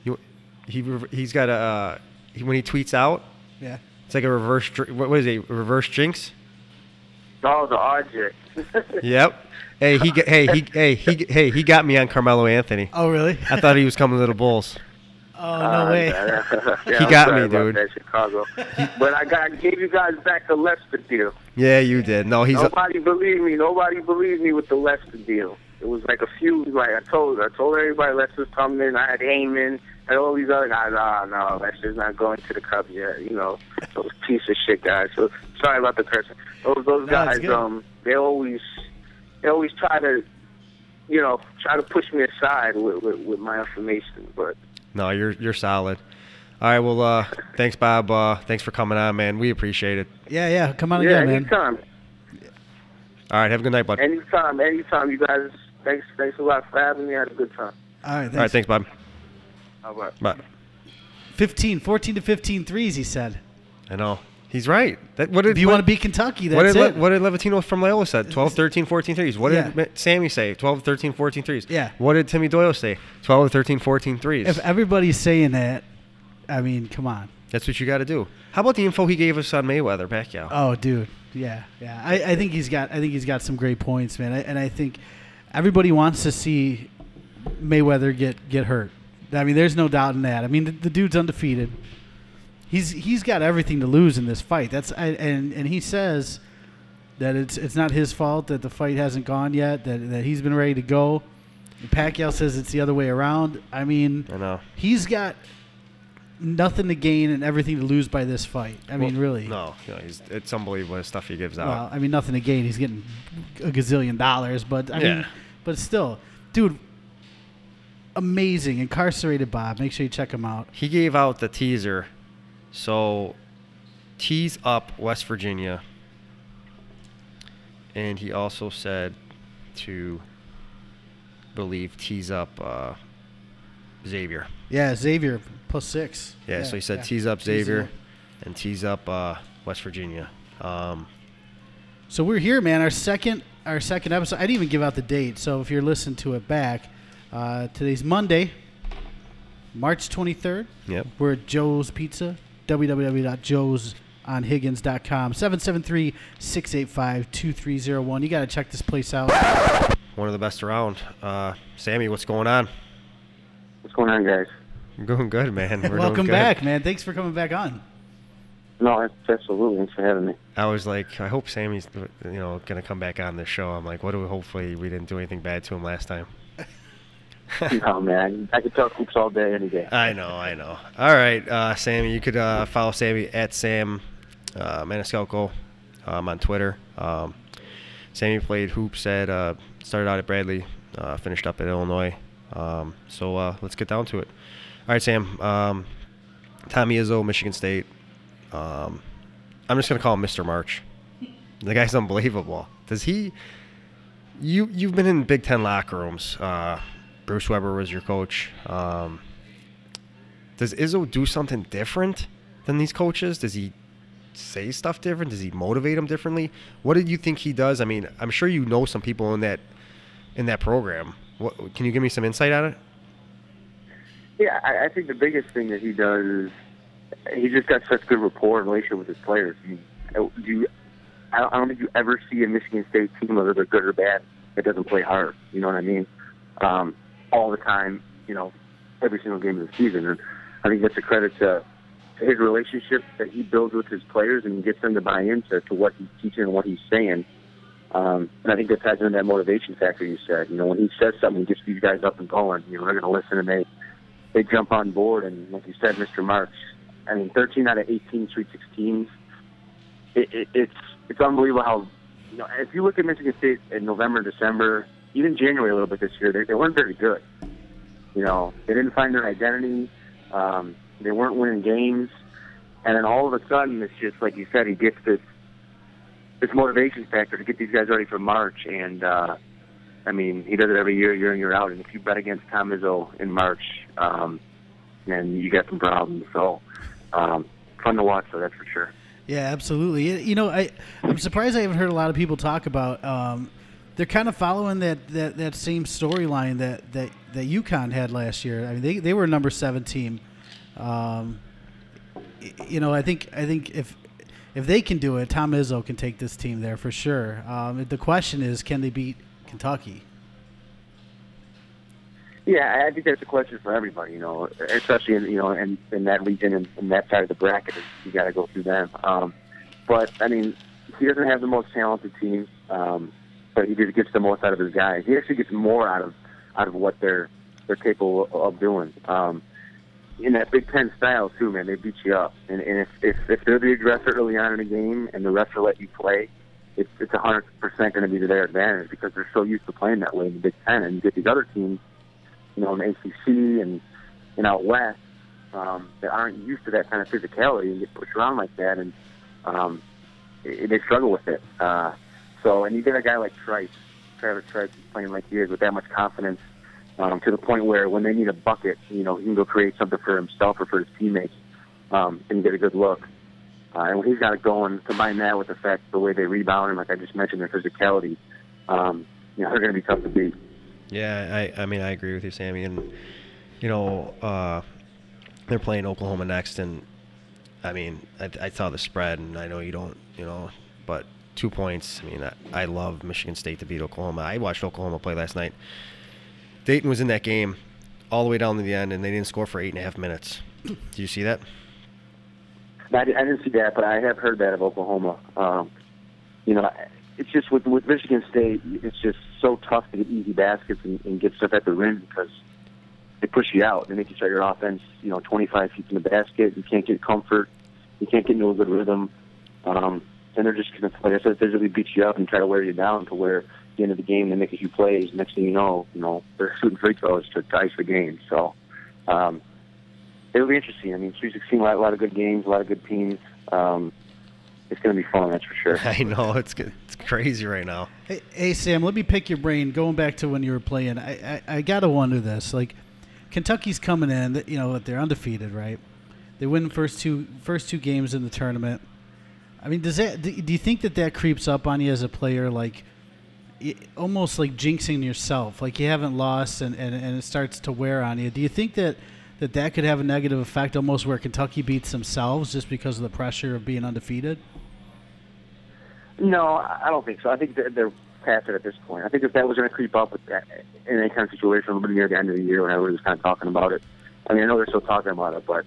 You, he he's got a uh, he, when he tweets out, yeah. It's like a reverse. What what is it? Reverse jinx. No, the RJ. [LAUGHS] Yep. Hey, he. Hey, he. Hey, he. Hey, he got me on Carmelo Anthony. Oh, really? I thought he was coming to the Bulls. [LAUGHS] oh, no way. [LAUGHS] yeah, He I'm got me, dude. That, Chicago. but I got I gave you guys back the Lester deal. Yeah, you did. No, he's. A, Nobody believed me. Nobody believed me with the Lester deal. It was like a few. Like I told, I told everybody Lester's coming in. I had Heyman and all these other guys. Ah, no, Lester's not going to the Cubs yet. You know, those piece of shit guys. So sorry about the cursing. Those those No, guys. Um, they always they always try to, you know, try to push me aside with with, with my information. But no, you're you're solid. All right. Well, uh, thanks, Bob. Uh, thanks for coming on, man. We appreciate it. Yeah, yeah. Come on yeah, again, man. anytime, All right. Have a good night, bud. anytime, anytime. You guys, thanks, thanks a lot for having me. I had a good time. All right, thanks. All right. Thanks, Bob. All right. Bye. 15, 14 to 15 threes, he said. I know. He's right. That, what did If you what, want to beat Kentucky, what that's did, Le- it. what did Livatino from Loyola said? 12, 13, 14 threes. What did Yeah. Sammy say? 12, 13, 14 threes. Yeah. What did Timmy Doyle say? 12, 13, 14 threes. if everybody's saying that, I mean, come on. That's what you got to do. How about the info he gave us on Mayweather, Pacquiao? Oh, dude, yeah, yeah. I, I think he's got. I think he's got some great points, man. I, and I think everybody wants to see Mayweather get get hurt. I mean, there's no doubt in that. I mean, the, the dude's undefeated. He's he's got everything to lose in this fight. That's I, and and he says that it's it's not his fault that the fight hasn't gone yet. That that he's been ready to go. Pacquiao says it's the other way around. I mean, I know. he's got nothing to gain and everything to lose by this fight. I mean, really. No, you know, he's, it's unbelievable the stuff he gives out. Well, I mean, nothing to gain. He's getting a gazillion dollars, but I mean, but still, dude, amazing. Incarcerated Bob. Make sure you check him out. he gave out the teaser. So, tease up West Virginia. And he also said to believe tease up uh, Xavier. Yeah, Xavier plus six. Yeah, so he said yeah. tease up Xavier him. and tease up uh, West Virginia. Um, So we're here, man. Our second, our second episode. I didn't even give out the date. So if you're listening to it back, uh, today's Monday, March 23rd. yep. We're at Joe's Pizza, www.joesonhiggins.com, 773-685-2301. You got to check this place out. One of the best around. Uh, Sammy, what's going on? What's going on, guys? I'm going good, man. We're doing Welcome good. back, man. Thanks for coming back on. No, absolutely. Thanks for having me. I was like, I hope Sammy's, you know, gonna come back on this show. I'm like, what do we? Hopefully, we didn't do anything bad to him last time. [LAUGHS] no, man, I could talk hoops all day, any day. I know, I know. All right, uh, Sammy, you could uh, follow Sammy at Sam uh, Maniscalco um, on Twitter. Um, Sammy played hoops at, uh, started out at Bradley, uh, finished up at Illinois. Um, so uh, let's get down to it. All right, Sam. Um, Tommy Izzo, Michigan State. Um, I'm just gonna call him Mr. March. The guy's [LAUGHS] unbelievable. Does he? You you've been in Big Ten locker rooms. Bruce Weber was your coach. Um, does Izzo do something different than these coaches? Does he say stuff different? Does he motivate them differently? What did you think he does? I mean, I'm sure you know some people in that in that program. What, can you give me some insight on it? Yeah, I, I think the biggest thing that he does is he just got such good rapport and relationship with his players. I mean, do you, I don't think you ever see a Michigan State team, whether they're good or bad, that doesn't play hard. You know what I mean? Um, all the time, you know, every single game of the season. And I think that's a credit to, to his relationship that he builds with his players and gets them to buy into to what he's teaching and what he's saying. Um, and I think that ties into that motivation factor you said. You know, when he says something, he gets these guys up and going. You know, they're going to listen and they they jump on board. And like you said, Mr. March, I mean, 13 out of 18 Sweet 16s. It, it, it's it's unbelievable how you know if you look at Michigan State in November, December, even January a little bit this year, they, they weren't very good. You know, they didn't find their identity. Um, they weren't winning games, and then all of a sudden, it's just like you said, he gets this this motivation factor to get these guys ready for March, and uh, I mean, he does it every year, year in year out. And if you bet against Tom Izzo in March, um, then you got some problems. So, um, fun to watch, though, that's for sure. Yeah, absolutely. You- know, I I'm surprised I haven't heard a lot of people talk about. Um, they're kind of following that, that, that same storyline that, that that UConn had last year. I mean, they, they were number seven team. Um, you know, I think I think if if they can do it, Tom Izzo can take this team there for sure. Um, the question is, can they beat Kentucky? Yeah, I think that's a question for everybody. You know, especially in you know in, in that region and in, in that side of the bracket, you got to go through them. Um, but I mean, he doesn't have the most talented team, um, but he just gets the most out of his guys. He actually gets more out of out of what they're they're capable of doing. Um, in that Big Ten style too, man, they beat you up. And, and if, if if they're the aggressor early on in the game and the refs are let you play, it's it's a hundred percent going to be to their advantage because they're so used to playing that way in the Big Ten. And you get these other teams, you know, in the ACC and and out west um, that aren't used to that kind of physicality and get pushed around like that, and um, they struggle with it. Uh, so, and you get a guy like Trice, Travis Trice, playing like he is with that much confidence um, to the point where when they need a bucket, you know, he can go create something for himself or for his teammates um, and get a good look. Uh, and when he's got it going, combine that with the fact the way they rebound and like I just mentioned, their physicality, um, you know, they're going to be tough to beat. Yeah, I I mean I agree with you, Sammy, and you know uh, they're playing Oklahoma next, and I mean I, I saw the spread, and I know you don't, you know, but two points. I mean I, I love Michigan State to beat Oklahoma. I watched Oklahoma play last night. Dayton was in that game all the way down to the end, and they didn't score for eight and a half minutes. Do you see that? I, didn't see that, but I have heard that of Oklahoma. Um, you know, it's just with with Michigan State, it's just so tough to get easy baskets and, and get stuff at the rim because they push you out. They make you start your offense, you know, 25 feet from the basket. You can't get comfort. You can't get into a good rhythm. Um, and they're just going to, like I said, physically beat you up and try to wear you down to where the end of the game they make a few plays. Next thing you know, you know they're shooting free throws to ice the game. So um, it'll be interesting. I mean, we've seen a lot, a lot of good games, a lot of good teams. Um, it's going to be fun, that's for sure. [LAUGHS] I know it's it's crazy right now. Hey, hey, Sam, let me pick your brain. Going back to when you were playing, I I, I gotta wonder this. Like, Kentucky's coming in. You know, they're undefeated, right? They win the first two first two games in the tournament. I mean, does that do you think that that creeps up on you as a player? Like, almost like jinxing yourself, like you haven't lost, and, and, and it starts to wear on you. Do you think that that that could have a negative effect, almost where Kentucky beats themselves just because of the pressure of being undefeated? No, I don't think so. I think they're past it at this point. I think if that was going to creep up with that, in any kind of situation a little bit near the end of the year when everybody was kind of talking about it. I mean, I know they're still talking about it, but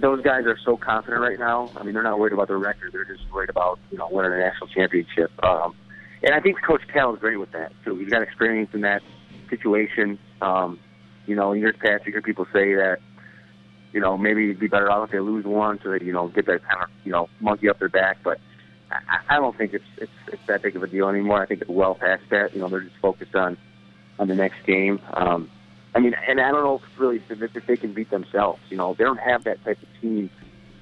those guys are so confident right now. I mean, they're not worried about their record. They're just worried about you know winning a national championship. Um, and I think Coach Cal is great with that too. He's got experience in that situation. Um, you know, in years past, you hear people say that, you know, maybe it'd be better off if they lose one so that you know get that kind of you know monkey up their back. But I, I don't think it's it's it's that big of a deal anymore. I think it's well past that. You know, they're just focused on on the next game. Um, I mean, and I don't know if really if, they can beat themselves. You know, they don't have that type of team.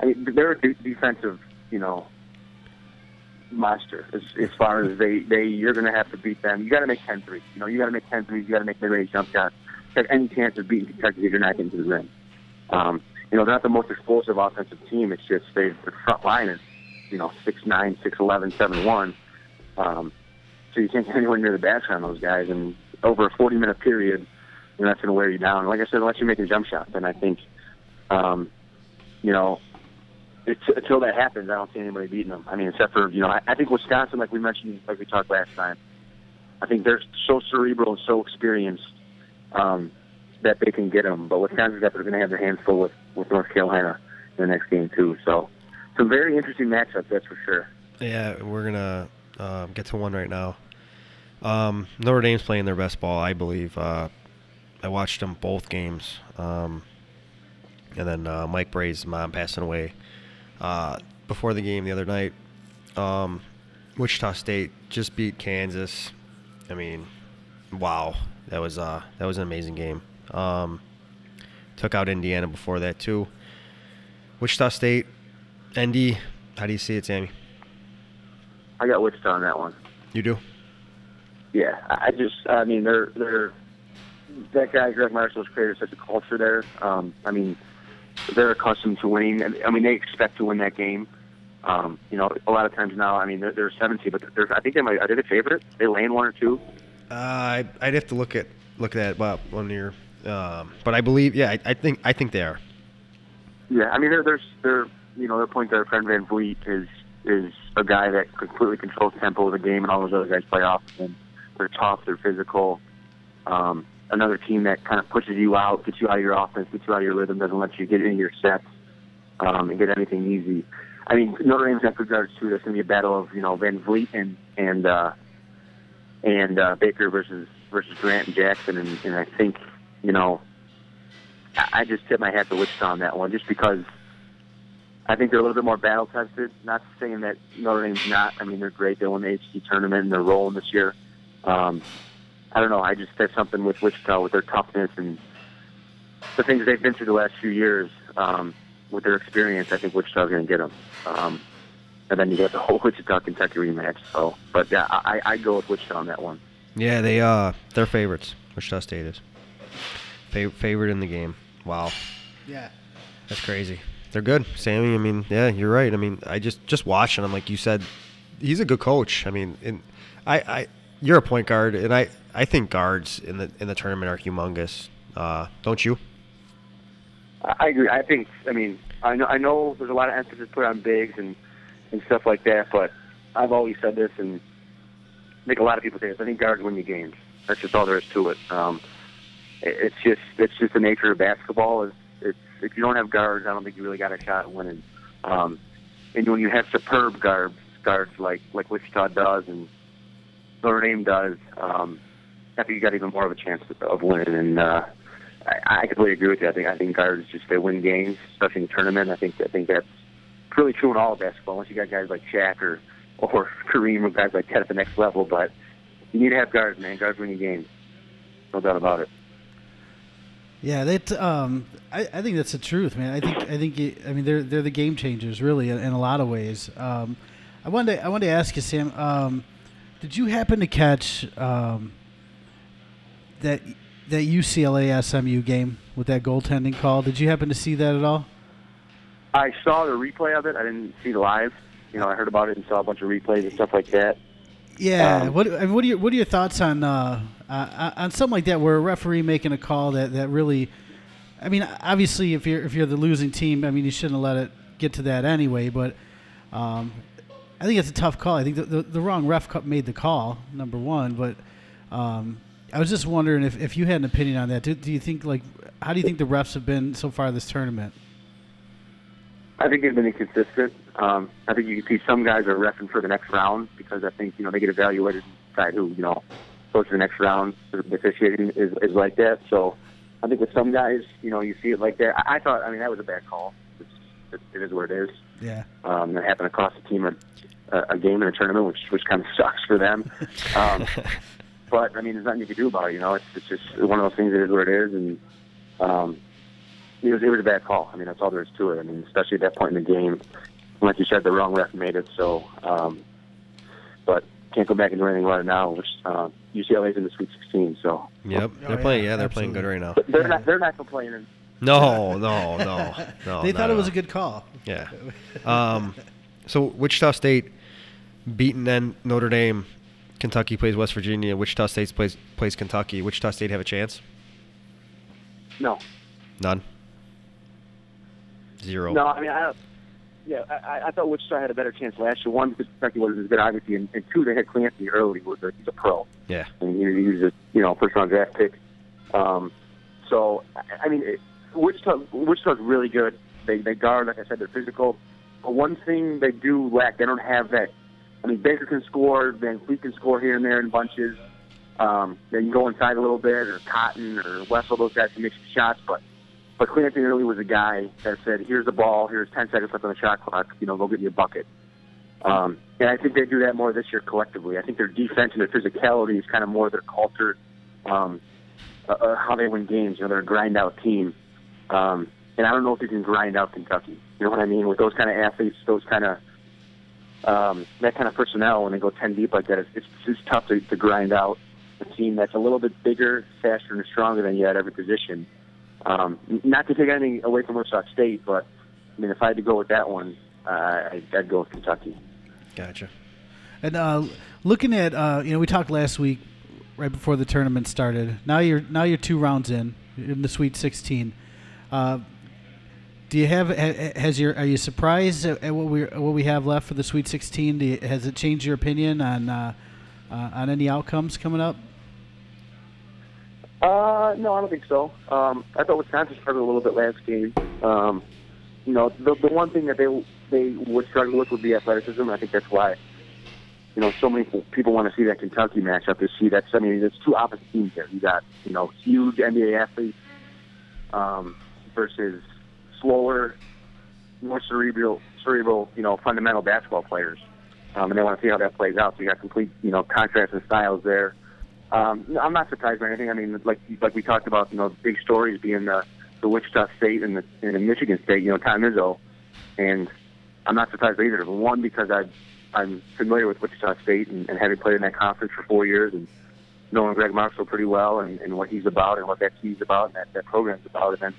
I mean, they're a de- defensive, you know, monster as, as far as they, they you're going to have to beat them. You got to make 10 threes. You know, you got to make 10 threes. You got to make mid-range jump shots. Have any chance of beating Kentucky if you're not getting to the rim. Um, you know, they're not the most explosive offensive team. It's just they, their front line is, you know, six nine, six eleven, seven one. Um, so you can't get anywhere near the basket on those guys. And over a 40 minute period, know, that's going to wear you down. Like I said, unless you're making jump shots, and I think, um, you know, it's, until that happens, I don't see anybody beating them. I mean, except for you know, I, I think Wisconsin, like we mentioned, like we talked last time. I think they're so cerebral and so experienced um, that they can get them. But Wisconsin's they're going to have their hands full with with North Carolina in the next game too. So, some very interesting matchups, that's for sure. Yeah, we're gonna uh, get to one right now. Um, Notre Dame's playing their best ball, I believe. Uh, I watched them both games, um, and then uh, Mike Brey's mom passing away uh, before the game the other night. Um, Wichita State just beat Kansas. I mean, wow, that was uh, that was an amazing game. Um, took out Indiana before that too. Wichita State, ND. How do you see it, Sammy? I got Wichita on that one. You do? Yeah, I just, I mean, they're they're that guy Gregg Marshall's created such a culture there. Um, I mean, they're accustomed to winning. I mean, they expect to win that game. Um, you know, a lot of times now, I mean, they're, they're 17, but they're, I think they might. Are they the favorite? They land one or two. Uh, I, I'd have to look at look at that about one year, um, but I believe, yeah, I, I think I think they are. Yeah, I mean, they're, they're, they're you know, their point guard, Fred VanVleet, is is a guy that completely controls tempo of the game, and all those other guys play off of him. They're tough, they're physical. Um, another team that kind of pushes you out, gets you out of your offense, gets you out of your rhythm, doesn't let you get into your sets um, and get anything easy. I mean, Notre Dame's got good guards too. There's going to be a battle of you know VanVleet and and uh, and uh, Baker versus versus Grant and Jackson, and, and I think you know I, I just tip my hat to Wichita on that one, just because I think they're a little bit more battle tested. Not saying that Notre Dame's not. I mean, they're great. They won the ACC tournament and they're rolling this year. Um, I don't know. I just there's something with Wichita with their toughness and the things they've been through the last few years. Um, with their experience, I think Wichita's going to get them. Um, and then you get the whole [LAUGHS] Wichita Kentucky rematch. So, but yeah, I I go with Wichita on that one. Yeah, they uh they're favorites. Wichita State is Fav- favorite in the game. Wow, Yeah. that's crazy. They're good, Sammy. I mean, yeah, you're right. I mean, I just just watching him, like you said, he's a good coach. I mean, and I, I you're a point guard, and I I think guards in the in the tournament are humongous. Uh, don't you? I agree. I think. I mean, I know. I know there's a lot of emphasis put on bigs and and stuff like that, but I've always said this, and think a lot of people say this. I think guards win you games. That's just all there is to it. Um, it- it's just it's just the nature of basketball. Is it's if you don't have guards, I don't think you really got a shot at winning. Um, and when you have superb guards, guards like like Wichita does and Notre Dame does, um, I think you got even more of a chance of, winning. And uh, I, I completely agree with you. I think I think guards just they win games, especially in the tournament. I think I think that's really true in all of basketball. Once you got guys like Shaq or or [LAUGHS] Kareem or guys like that at the next level, but you need to have guards, man. Guards win you games, no doubt about it. Yeah, that um, I, I think that's the truth, man. I think I think it, I mean they're they're the game changers, really, in, in a lot of ways. Um, I wanted to, I wanted to ask you, Sam. Um, did you happen to catch um, that that UCLA SMU game with that goaltending call? Did you happen to see that at all? I saw the replay of it. I didn't see the live. You know, I heard about it and saw a bunch of replays and stuff like that. Yeah. Um, what I mean, what are your what are your thoughts on uh, uh, on something like that, where a referee making a call that, that really, I mean, obviously, if you're if you're the losing team, I mean, you shouldn't have let it get to that anyway. But um, I think it's a tough call. I think the, the, the wrong ref cut made the call, number one. But um, I was just wondering if, if you had an opinion on that. Do, do you think like how do you think the refs have been so far this tournament? I think they've been inconsistent. Um, I think you can see some guys are refing for the next round because I think you know they get evaluated and decide who you know goes to the next round. The officiating is, is like that. So I think with some guys, you know, you see it like that. I, I thought, I mean, that was a bad call. It's, it, it is what it is. Yeah. Um, it happened across the team a, a, a game in a tournament, which which kind of sucks for them. Um, [LAUGHS] but I mean, there's nothing you can do about it. You know, it's it's just one of those things. It is what it is, and um, it was it was a bad call. I mean, that's all there is to it. I mean, especially at that point in the game, like you said, the wrong ref made it. So, um, but can't go back and do anything about it now. Which uh, UCLA's in the Sweet 16, so Yep, Oh, they're yeah, playing. Yeah, they're playing good right now. but they're not they're not complaining. No, no, no, no. [LAUGHS] they thought it was a good call. Yeah. Um, so Wichita State beaten then Notre Dame. Kentucky plays West Virginia. Wichita State plays plays Kentucky. Wichita State have a chance? No, None. Zero. No, I mean, I, yeah, I, I thought Wichita had a better chance last year. One, because Kentucky wasn't as good, obviously, and, and two, they had Cleanthony Early, who was a, he's a pro, Yeah. and he, he was a you know first round draft pick. Um, so I, I mean, it, Wichita Wichita's really good. They they guard, like I said, they're physical. But one thing they do lack, they don't have that. I mean, Baker can score, VanVleet can score here and there in bunches. Um, they can go inside a little bit, or Cotton or Wessel, those guys can make some shots, but but Cleanthony Early was a guy that said, "Here's the ball. Here's 10 seconds left on the shot clock. You know, go get you a bucket." Um, and I think they do that more this year collectively. I think their defense and their physicality is kind of more their culture, um, uh, uh, how they win games. You know, they're a grind out team. Um, and I don't know if you can grind out Kentucky. You know what I mean? With those kind of athletes, those kind of um, that kind of personnel, when they go 10 deep like that, it's, it's, it's tough to, to grind out a team that's a little bit bigger, faster, and stronger than you at every position. Um, not to take anything away from Wichita State, but I mean, if I had to go with that one, uh, I'd, I'd go with Kentucky. Gotcha. And uh, looking at, uh, you know, we talked last week, right before the tournament started. Now you're now you're two rounds in in the Sweet 16. Uh, Do you have has your are you surprised at at what we what we have left for the Sweet 16? Do you, has it changed your opinion on uh, uh, on any outcomes coming up? Uh, no, I don't think so. Um, I thought Wisconsin struggled a little bit last game. Um, you know, the the one thing that they they would struggle with would be athleticism. I think that's why, you know, so many people want to see that Kentucky matchup. To see that's I mean, there's two opposite teams here. You got you know huge NBA athletes um, versus slower, more cerebral, cerebral, you know, fundamental basketball players. Um, and they want to see how that plays out. So you got complete, you know, contrast in styles there. Um, I'm not surprised by anything. I mean, like like we talked about, you know, big stories being the the Wichita State and the and the Michigan State, you know, Tom Izzo, and I'm not surprised by either. One because I I'm familiar with Wichita State and, and having played in that conference for four years and knowing Gregg Marshall pretty well and, and what he's about and what that team's about and that, that program's about. And then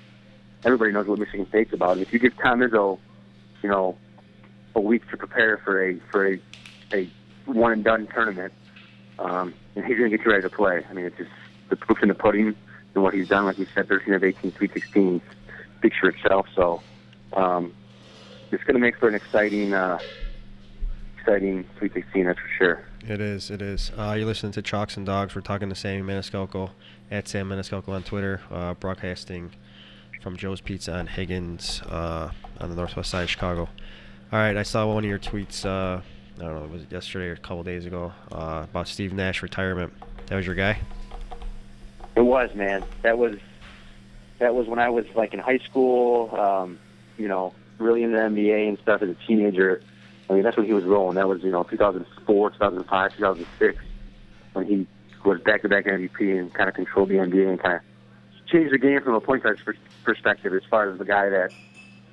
everybody knows what Michigan State's about. And if you give Tom Izzo, you know, a week to prepare for a for a a one and done tournament, um, and he's going to get you ready to play. I mean, it's just the proof in the pudding and what he's done. Like you said, 13 of 18, Sweet 16 speaks for itself. So um, it's going to make for an exciting, uh, exciting Sweet 16, that's for sure. It is. It is. Uh, you're listening to Chalks and Dogs. We're talking to Sammy Maniscalco at Sam Maniscalco on Twitter, uh, broadcasting from Joe's Pizza on Higgins uh, on the northwest side of Chicago. All right, I saw one of your tweets. Uh, I don't know, was it yesterday or a couple days ago uh, about Steve Nash retirement? That was your guy. It was, man. That was that was when I was like in high school. Um, you know, really into the NBA and stuff as a teenager. I mean, that's when he was rolling. That was you know 2004, 2005, 2006 when he was back-to-back MVP and kind of controlled the NBA and kind of changed the game from a point guard's perspective as far as the guy that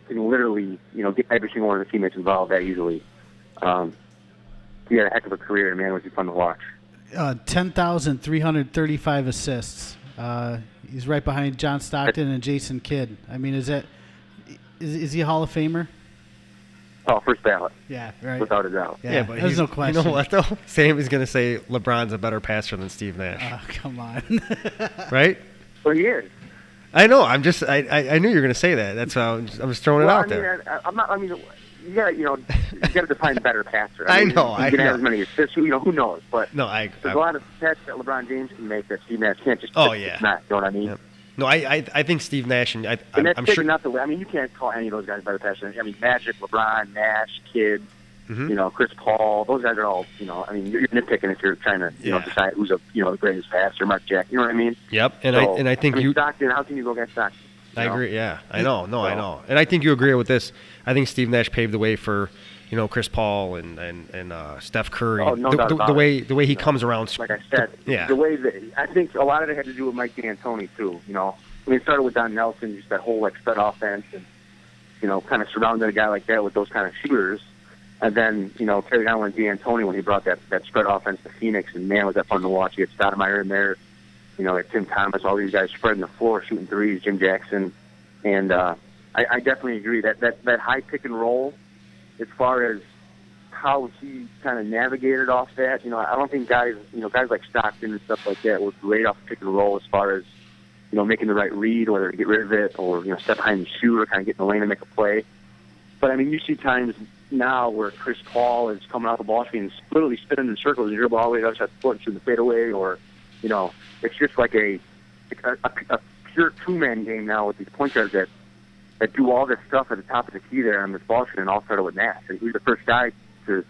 can literally you know get every single one of the teammates involved that easily. Um, he had a heck of a career, and man, was he fun to watch. Uh, 10,335 assists. Uh, he's right behind John Stockton and Jason Kidd. I mean, is that is, is he a Hall of Famer? Oh, first ballot, Yeah, right. without a doubt. Yeah, but there's he's- no question. You know what though? [LAUGHS] Sam is gonna say LeBron's a better passer than Steve Nash, Oh, come on. right? Well, he is. I know. I'm just. I, I, I knew you were gonna say that. That's why I'm just, I'm just throwing well, it out I mean, there. I, I'm not. I mean, you got to you know you got to define better passer. [LAUGHS] I mean, know, You I can know. have as many assists. You know, who knows? But No, I. there's I a lot of catch that LeBron James can make that Steve Nash can't. Just Oh, yeah. not. You know what I mean? Yep. No, I, I, I think Steve Nash and I, And I'm, that's I'm sure. not the. I mean, you can't call any of those guys better passers. I mean, Magic, LeBron, Nash, Kidd. Mhm. You know, Chris Paul. Those guys are all. You know, I mean, you're nitpicking if you're trying to you know decide who's a you know the greatest passer. Mark Jack. You know what I mean? Yep, and So, I and I think mean, you. Stockton. How can you go against Stockton? I know? agree. Yeah, I know. No, I know, and I think you agree with this. I think Steve Nash paved the way for, you know, Chris Paul and and and uh, Steph Curry. Oh, no the, doubt the, the way the way he You know, comes around. like I said, Yeah. the way that I think a lot of it had to do with Mike D'Antoni too. You know, I mean, it started with Don Nelson, just that whole like spread offense, and you know, kind of surrounding a guy like that with those kind of shooters, and then you know, carried on with D'Antoni when he brought that that spread offense to Phoenix, and man, was that fun to watch. You had Stoudemire in there, you know, had Tim Thomas, all these guys spreading the floor, shooting threes, Jim Jackson, and uh, I, I definitely agree that that that high pick and roll, as far as how he kind of navigated off that. You know, I don't think guys, you know, guys like Stockton and stuff like that were great off pick and roll as far as, you know, making the right read, whether to get rid of it or, you know, step behind the shoe or kind of get in the lane and make a play. But, I mean, you see times now where Chris Paul is coming off the ball screen and literally spinning in circles and dribble all the way to the other side of the court and shooting the fadeaway or, you know, it's just like a, a, a, a pure two-man game now with these point guards that, that do all this stuff at the top of the key there on this ball screen and all started with Nash. And he was the first guy to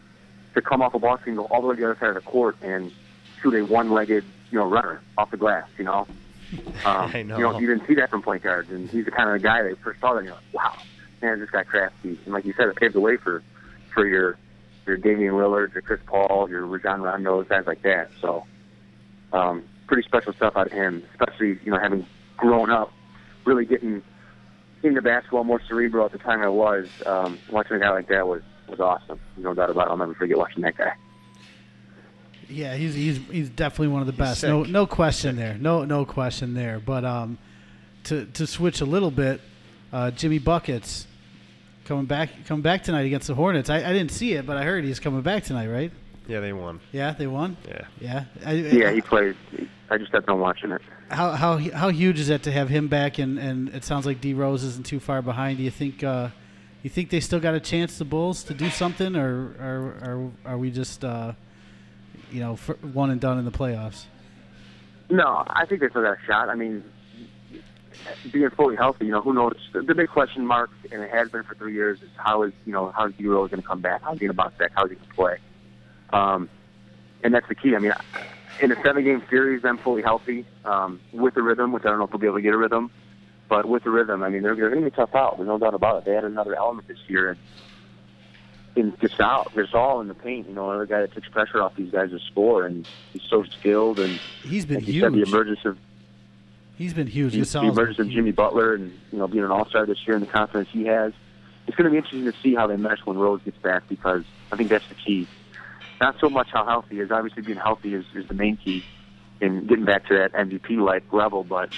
to come off a ball screen, go all the way to the other side of the court, and shoot a one-legged, you know, runner off the glass. You know, [LAUGHS] um, I know. You know, you didn't see that from point guards, and he's the kind of guy that first saw that and you're like, wow, man, just got crafty. And like you said, it paved the way for for your your Damian Lillard, your Chris Paul, your Rajon Rondo, guys like that. So, um, pretty special stuff out of him, especially you know having grown up, really getting into basketball more cerebral at the time I was. Um, watching a guy like that was was awesome. No doubt about it. I'll never forget watching that guy. Yeah, he's he's he's definitely one of the best. sick. No no question there. No no question there. But um, to to switch a little bit, uh, Jimmy buckets coming back coming back tonight against the Hornets. I, I didn't see it, but I heard he's coming back tonight, right? Yeah, they won. Yeah, they won. Yeah. Yeah. I, Yeah, he played. I just got done watching it. How how how huge is that to have him back? And, and it sounds like D Rose isn't too far behind. Do you think uh, you think they still got a chance, the Bulls, to do something, or or, or are we just uh, you know for one and done in the playoffs? No, I think they still got a shot. I mean, being fully healthy, you know, who knows? The, big question mark, and it has been for three years, is how is you know how is D-Rose going to come back? How's he going to bounce back? How's he going to play? Um, and that's the key. I mean, in a seven-game series, them fully healthy um, with the rhythm, which I don't know if they'll be able to get a rhythm, but with the rhythm, I mean, they're, they're going to be tough out. There's no doubt about it. They had another element this year, and in Gasol, Gasol in the paint, you know, another guy that takes pressure off these guys to score, and he's so skilled, and He's been like you said, the emergence of He's been huge. the, the emergence of Jimmy. Butler and you know being an All Star this year and the confidence he has. It's going to be interesting to see how they mesh when Rose gets back because I think that's the key. Not so much how healthy he is. Obviously, being healthy is, is the main key in getting back to that MVP like level, but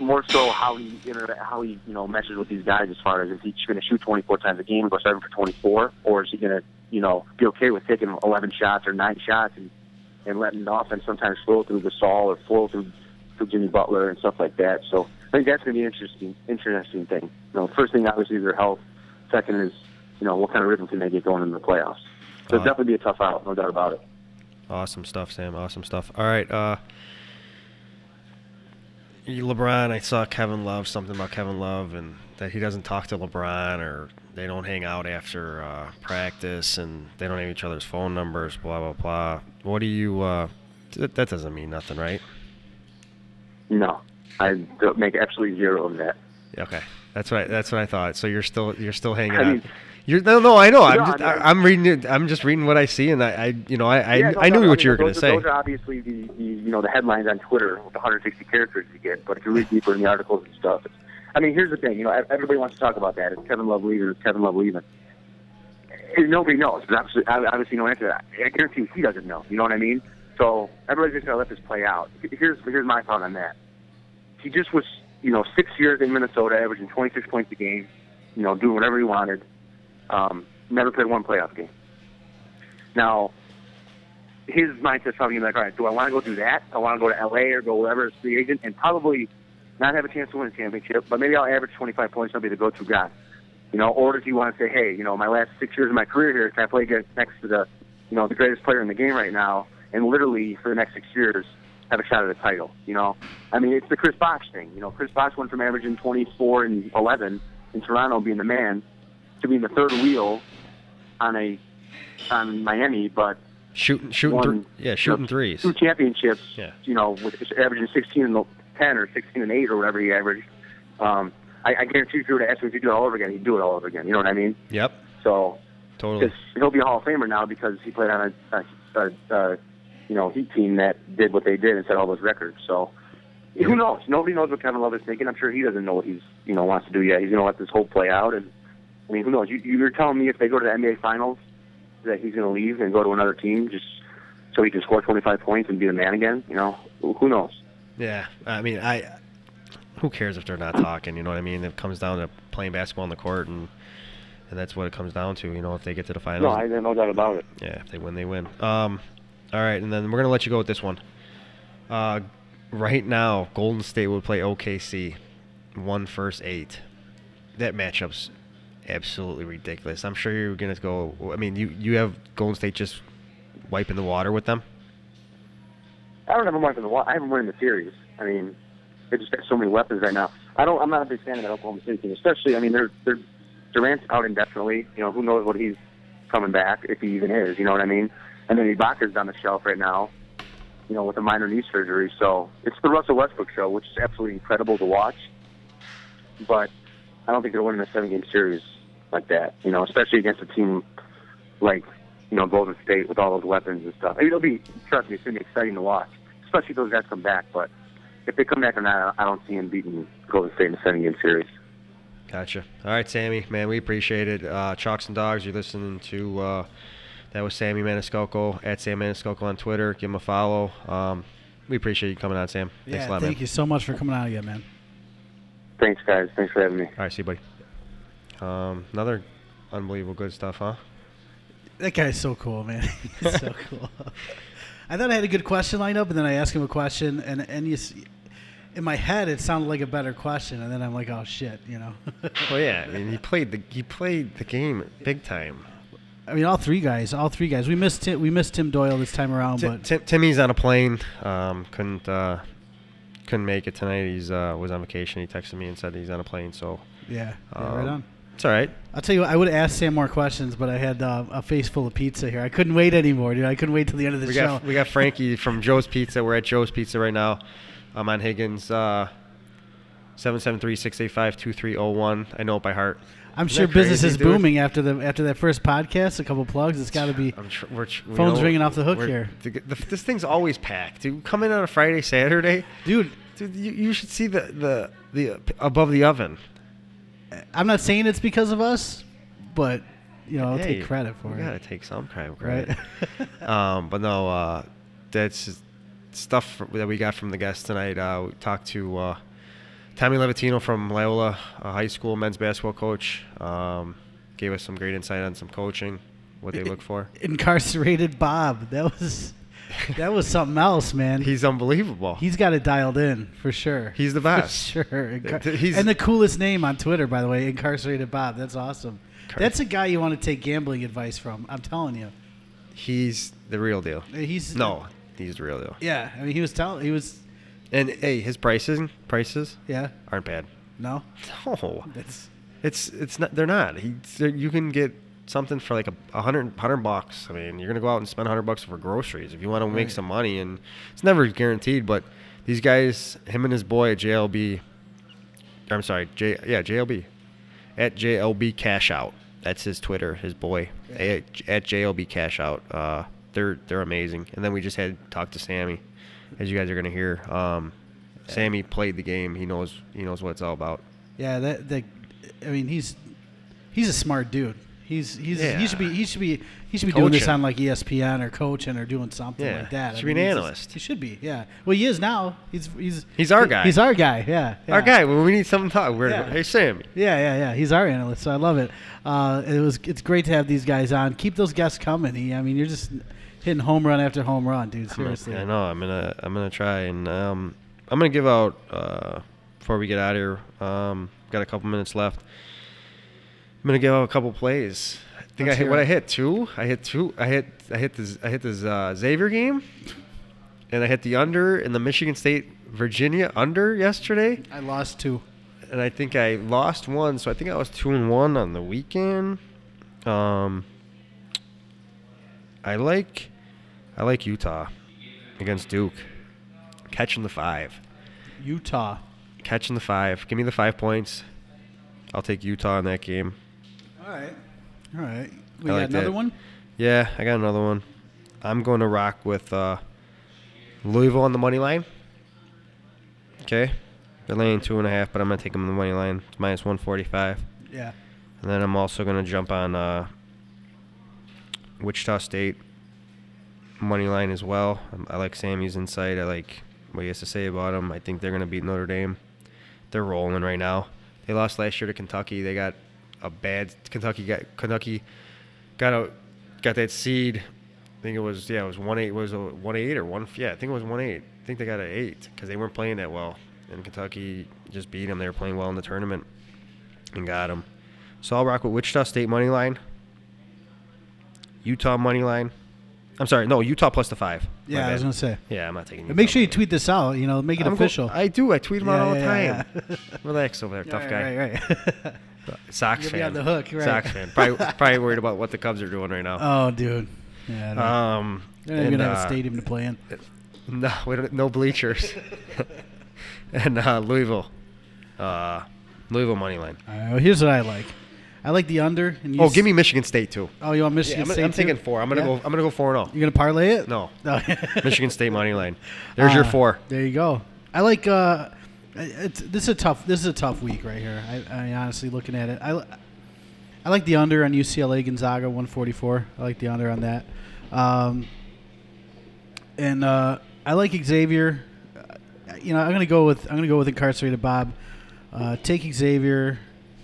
more so how he inter- how he you know meshes with these guys as far as if he's going to shoot 24 times a game and go seven for 24, or is he going to you know be okay with taking 11 shots or nine shots and and letting the offense sometimes flow through Gasol or flow through through Jimmy Butler and stuff like that. So I think that's going to be an interesting interesting thing. You know, first thing obviously is their health. Second is you know what kind of rhythm can they get going in the playoffs. So it'll definitely be a tough out, no doubt about it. Awesome stuff, Sam. Awesome stuff. All right. Uh, LeBron, I saw Kevin Love, something about Kevin Love, and that he doesn't talk to LeBron or they don't hang out after uh, practice and they don't have each other's phone numbers, blah, blah, blah. What do you, uh, that doesn't mean nothing, right? No, I don't make absolutely zero of that. Okay. That's what I, that's what I thought. So you're still you're still hanging I mean- you're no no I know. I'm No, just, I mean- I, am reading it. I'm just reading what I see, and I, I you know I I, Yeah, no I knew doubt. what mean, you were going to say. Those are obviously the, the you know the headlines on Twitter with the 160 characters you get. But if you read [LAUGHS] deeper in the articles and stuff, it's, I mean, here's the thing. You know, everybody wants to talk about that. Is Kevin Love leaving? Is Kevin Love leaving? Nobody knows. But obviously, obviously, no answer to that. I guarantee you he doesn't know. You know what I mean? So everybody's just gonna let this play out. Here's here's my thought on that. He just was, you know, six years in Minnesota, averaging 26 points a game. You know, doing whatever he wanted. Um, never played one playoff game. Now, his mindset's probably like, all right, do I want to go do that? I want to go to LA or go wherever as free agent and probably not have a chance to win a championship, but maybe I'll average 25 points. I'll be the go-to guy. You know, or does he want to say, hey, you know, my last six years of my career here, can I play against next to the, you know, the greatest player in the game right now, and literally for the next six years have a shot at a title? You know, I mean, it's the Chris Bosh thing. You know, Chris Bosh went from averaging 24 and 11 in Toronto, being the man, to being the third wheel on a on Miami, but Shooting shooting thr- yeah shooting threes. two championships. Yeah. You know, with averaging 16 and 10 or 16 and 8 or whatever he averaged. Um, I, I guarantee you, if you were to ask him if he'd do it all over again, he'd do it all over again. You know what I mean? Yep, So totally. he'll be a Hall of Famer now because he played on a, a, a, a you know Heat team that did what they did and set all those records. So who knows? Nobody knows what Kevin Love is thinking. I'm sure he doesn't know what he's you know wants to do yet. He's going to let this whole play out. And I mean, who knows? You, you're telling me if they go to the NBA Finals that he's going to leave and go to another team just so he can score 25 points and be the man again? You know, who knows? Yeah, I mean, I. Who cares if they're not talking? You know what I mean? It comes down to playing basketball on the court, and and that's what it comes down to. You know, if they get to the finals, No, I no doubt about it. yeah, if they win, they win. Um, all right, and then we're gonna let you go with this one. Uh, right now, Golden State would play OKC, one first eight. That matchup's absolutely ridiculous. I'm sure you're gonna go. I mean, you you have Golden State just wiping the water with them. I don't have them in the wa- I haven't won in the series. I mean, they just got so many weapons right now. I don't. I'm not a big fan of that Oklahoma City team, especially. I mean, they're they're Durant's out indefinitely. You know, who knows what he's coming back if he even is. You know what I mean? And then Ibaka's on the shelf right now. You know, with a minor knee surgery. So it's the Russell Westbrook show, which is absolutely incredible to watch. But I don't think they're winning a seven game series like that. You know, especially against a team like you know Golden State with all those weapons and stuff. I mean, it'll be trust me, it's gonna be exciting to watch, especially if those guys come back. But if they come back or not, I don't see him beating Golden State in a seven game series. Gotcha. All right, Sammy, man, we appreciate it. Uh, Chalks and Dogs, you're listening to. Uh, that was Sammy Maniscalco at Sam Maniscalco on Twitter. Give him a follow. Um, we appreciate you coming on, Sam. Thanks Yeah, a lot, thank man. you so much for coming out again, man. Thanks, guys. Thanks for having me. All right, see you, buddy. Um, another unbelievable good stuff, huh? That guy's so cool, man. [LAUGHS] He's so [LAUGHS] cool. I thought I had a good question lined up, and then I asked him a question, and and you, s- in my head it sounded like a better question, and then I'm like, oh shit, you know. Well, yeah. [LAUGHS] I mean, he played the he played the game big time. I mean, all three guys, all three guys. We missed Tim, we missed Tim Doyle this time around, Ti- but Tim, Timmy's on a plane. Um, couldn't uh, couldn't make it tonight. He's uh, was on vacation. He texted me and said he's on a plane. So yeah, yeah right um, on. It's all right. I'll tell you what, I would have asked Sam more questions, but I had uh, a face full of pizza here. I couldn't wait anymore, dude. I couldn't wait till the end of the We show. got we got Frankie [LAUGHS] from Joe's Pizza. We're at Joe's Pizza right now. I'm on Higgins. Uh, Seven seven three six eight five two three zero one. I know it by heart. I'm sure that business crazy, is dude? booming after the after that first podcast. A couple plugs. It's got to be. Tr- we're tr- Phone's ringing off the hook here. This thing's always packed. Dude, come in on a Friday, Saturday. Dude, Dude, you, you should see the the the uh, above the oven. I'm not saying it's because of us, but you know, I'll Hey, take credit for you it. gotta take some kind of Right. credit. [LAUGHS] um, but no, uh, that's stuff that we got from the guests tonight. Uh, we talked to uh, Tommy Livatino from Loyola High School men's basketball coach. Um, gave us some great insight on some coaching, what they look for. Incarcerated Bob. That was that was something else, man. He's unbelievable. He's got it dialed in for sure. He's the [LAUGHS] For best. sure. Incar- he's- and the coolest name on Twitter, by the way, Incarcerated Bob. That's awesome. Car- That's a guy you want to take gambling advice from. I'm telling you. He's the real deal. He's No, he's the real deal. Yeah, I mean, he was telling. He was. And hey, his prices prices Yeah. aren't bad. No. No, That's. it's it's not. They're not. He, they're- you can get something for like a, a hundred hundred bucks. I mean, you're gonna go out and spend a hundred bucks for groceries if you want to make Right. some money, and it's never guaranteed. But these guys, him and his boy at JLB, I'm sorry, J yeah JLB, at JLB Cash Out. That's his Twitter, his boy at, at JLB Cash Out. Uh, they're they're amazing. And then we just had talked to Sammy, as you guys are gonna hear. Um, Sammy played the game. He knows he knows what it's all about. Yeah. That. That. I mean, he's. He's a smart dude. He's he's he should be he should be he should be doing this on like ESPN or coaching or doing something Yeah. like that. He should be an he's just- analyst. he should be. Yeah. Well, he is now. He's he's He's our he- guy. He's our guy. Yeah. yeah. Our guy, when we need something to talk, we're Yeah. hey Sammy. Yeah, yeah, yeah. He's our analyst, so I love it. Uh, it was it's great to have these guys on. Keep those guests coming. He, I mean, you're just hitting home run after home run, dude. Seriously. I know. I'm gonna I'm gonna try and um, I'm gonna give out uh, before we get out of here. Um, got a couple minutes left. I'm gonna give out a couple plays. I think Let's I hit what it. I hit two. I hit two. I hit I hit this I hit this uh, Xavier game, and I hit the under in the Michigan State Virginia under yesterday. I lost two. and I think I lost one, so I think I was two and one on the weekend. Um, I like, I like Utah against Duke, catching the five, Utah. catching the five. Give me the five points. I'll take Utah in that game. All right. All right. We I got like another that. one. Yeah, I got another one. I'm going to rock with uh, Louisville on the money line. Okay, they're laying two and a half, but I'm gonna take them on the money line. It's minus 145. Yeah. And then I'm also going to jump on uh, Wichita State money line as well. Um, I like Sammy's insight. I like what he has to say about them. I think they're going to beat Notre Dame. They're rolling right now. They lost last year to Kentucky. They got a bad Kentucky got Kentucky got a got that seed. I think it was yeah it was one eight was a one eight or one yeah I think it was one eight. I think they got an eight because they weren't playing that well. And Kentucky just beat them. They were playing well in the tournament and got them. So I'll rock with Wichita State money line, Utah money line. I'm sorry, no Utah plus the five. My Yeah, I was gonna say. Yeah, I'm not taking. And make sure you money tweet this out. You know, make it I'm go- official. I do. I tweet them out Yeah, all the yeah, time. [LAUGHS] Relax over there, [LAUGHS] tough guy. Right, right. [LAUGHS] Sox You'll fan. on the hook, right. Sox fan. Probably, probably worried about what the Cubs are doing right now. oh, dude. Yeah. I. Um, They're not even and, gonna have a uh, stadium to play in. No, we don't, no bleachers. and uh, Louisville, uh, Louisville money line. Well, here's what I like. I like the under. And you Oh, s- give me Michigan State too. Oh, you want Yeah, Michigan I'm, State? I'm too? thinking four. I'm gonna Yeah? go. I'm gonna go four and zero. You gonna parlay it? No. [LAUGHS] No. Michigan State money line. There's your Ah, four. There you go. I like. Uh, it's, this is a tough. This is a tough week right here. I, I mean, honestly, looking at it, I, I like the under on UCLA Gonzaga 144. I like the under on that. Um, and uh, I like Xavier. Uh, You know, I'm gonna go with I'm gonna go with incarcerated Bob. Uh, take Xavier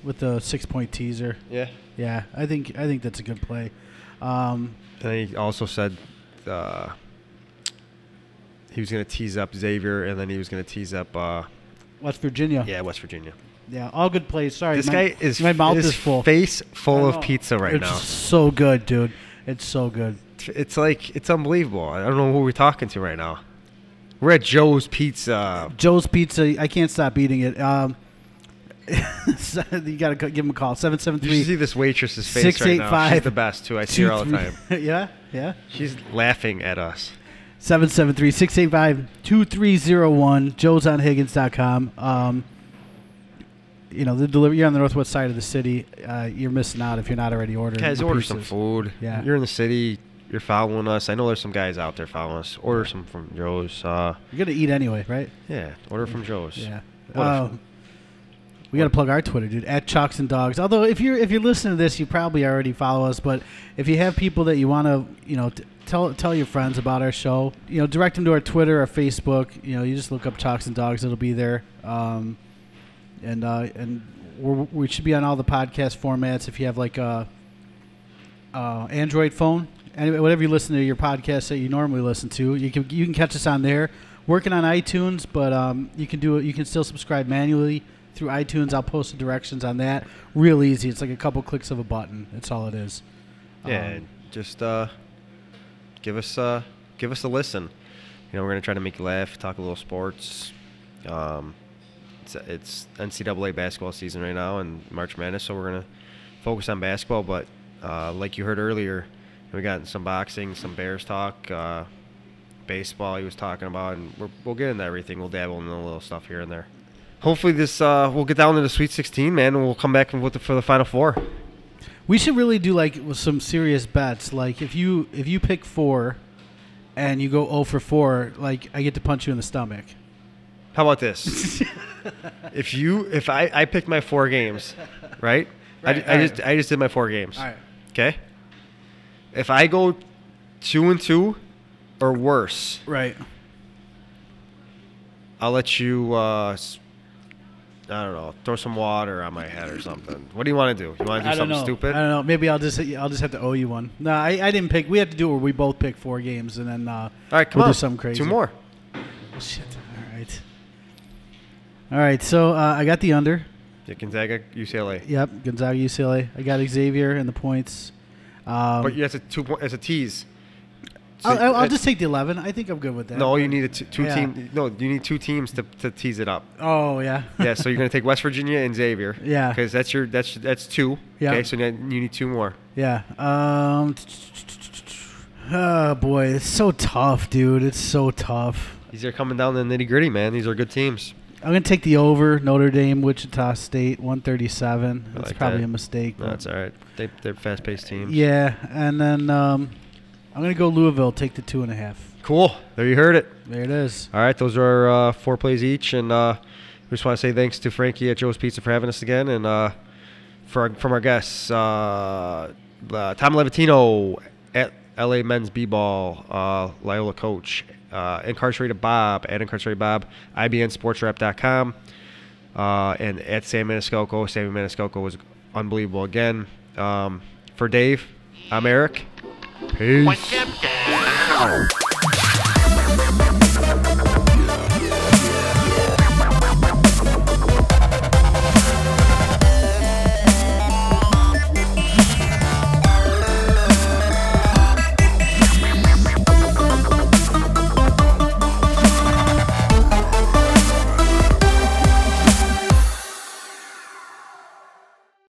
with the six point teaser. Yeah. Yeah, I think I think that's a good play. Um, And he also said uh, he was going to tease up Xavier, and then he was going to tease up uh, West Virginia. yeah West Virginia. Yeah, all good plays. Sorry, This my, guy is my mouth his is full. face full of pizza right it's now. so good, dude. It's so good. It's like it's unbelievable. I don't know who we're talking to right now. We're at Joe's Pizza. Joe's Pizza. I can't stop eating it. Um, [LAUGHS] you got to give him a call. Seven seven You see this waitress's face Six, right now. She's the best too. I see her all the time. [LAUGHS] yeah, yeah. She's laughing at us. 773-685-2301. joesonhiggins.com. Um, you know, the delivery. You're on the northwest side of the city. Uh, you're missing out if you're not already ordering. Guys, order some food. Yeah. You're in the city. You're following us. I know there's some guys out there following us. Order some from Joe's. Uh, You're gonna eat anyway, right? yeah, order from Joe's. Yeah. Um, we got to plug our Twitter, dude, at Chalks and Dogs. Although if you're if you're listening to this, you probably already follow us. But if you have people that you want to, you know, t- tell tell your friends about our show. You know, direct them to our Twitter or Facebook. You know, you just look up Chalks and Dogs; it'll be there. Um, and uh, and we should be on all the podcast formats. If you have like a, uh Android phone, anyway, whatever you listen to your podcast that you normally listen to, you can you can catch us on there. Working on iTunes, but um, you can do it. You can still subscribe manually through iTunes. I'll post the directions on that. Real easy. It's like a couple clicks of a button. That's all it is. Yeah, Um, just uh, give us uh, give us a listen. You know, we're gonna try to make you laugh, talk a little sports. Um, it's, it's NCAA basketball season right now and March Madness, so we're gonna focus on basketball. But uh, like you heard earlier, we got some boxing, some Bears talk, uh, baseball. He was talking about, and we're, we'll get into everything. We'll dabble in a little stuff here and there. Hopefully, this uh, we'll get down to the Sweet 16, man, and we'll come back with the, for the Final Four. We should really do like some serious bets. Like if you if you pick four, and you go 0 for four, like I get to punch you in the stomach. How about this? [LAUGHS] if you if I I picked my four games, right? Right, [LAUGHS] I, I right. just I just did my four games. All right. Okay. If I go two and two or worse, Right. I'll let you. Uh, I don't know. Throw some water on my head or something. What do you want to do? You want to do I don't something know. stupid? I don't know. Maybe I'll just I'll just have to owe you one. No, I, I didn't pick. We have to do it where we both pick four games and then uh, All right, come we'll on. do something crazy. Two more. Oh, shit. All right. All right. So uh, I got the under. Yeah, Gonzaga, UCLA. Yep. Gonzaga, UCLA. I got Xavier and the points. Um, but yes, a two point. It's a tease. I'll, I'll, just take the eleven. I think I'm good with that. No, you need a t- two Yeah. team. No, you need two teams to, to tease it up. Oh yeah. [LAUGHS] yeah, so you're gonna take West Virginia and Xavier. Yeah. Because that's your that's that's two. Yeah. Okay, so now you need two more. Yeah. Um. Oh boy, it's so tough, dude. It's so tough. These are coming down to the nitty gritty, man. These are good teams. I'm gonna take the over Notre Dame, Wichita State, 137. That's like probably that. a mistake. No, that's all right. They they're fast paced teams. Yeah, and then um, I'm gonna go Louisville. Take the two and a half. Cool. There you heard it. There it is. All right, those are uh, four plays each, and uh, we just want to say thanks to Frankie at Joe's Pizza for having us again, and uh, for our, from our guests, uh, Tom Livatino at LA Men's B-Ball, uh, Loyola Coach, uh, Incarcerated Bob at Incarcerated Bob, IBNSportsWrap.com, uh, and at Sam Maniscalco. Sammy Maniscalco was unbelievable again. Um, for Dave, I'm Eric. Peace.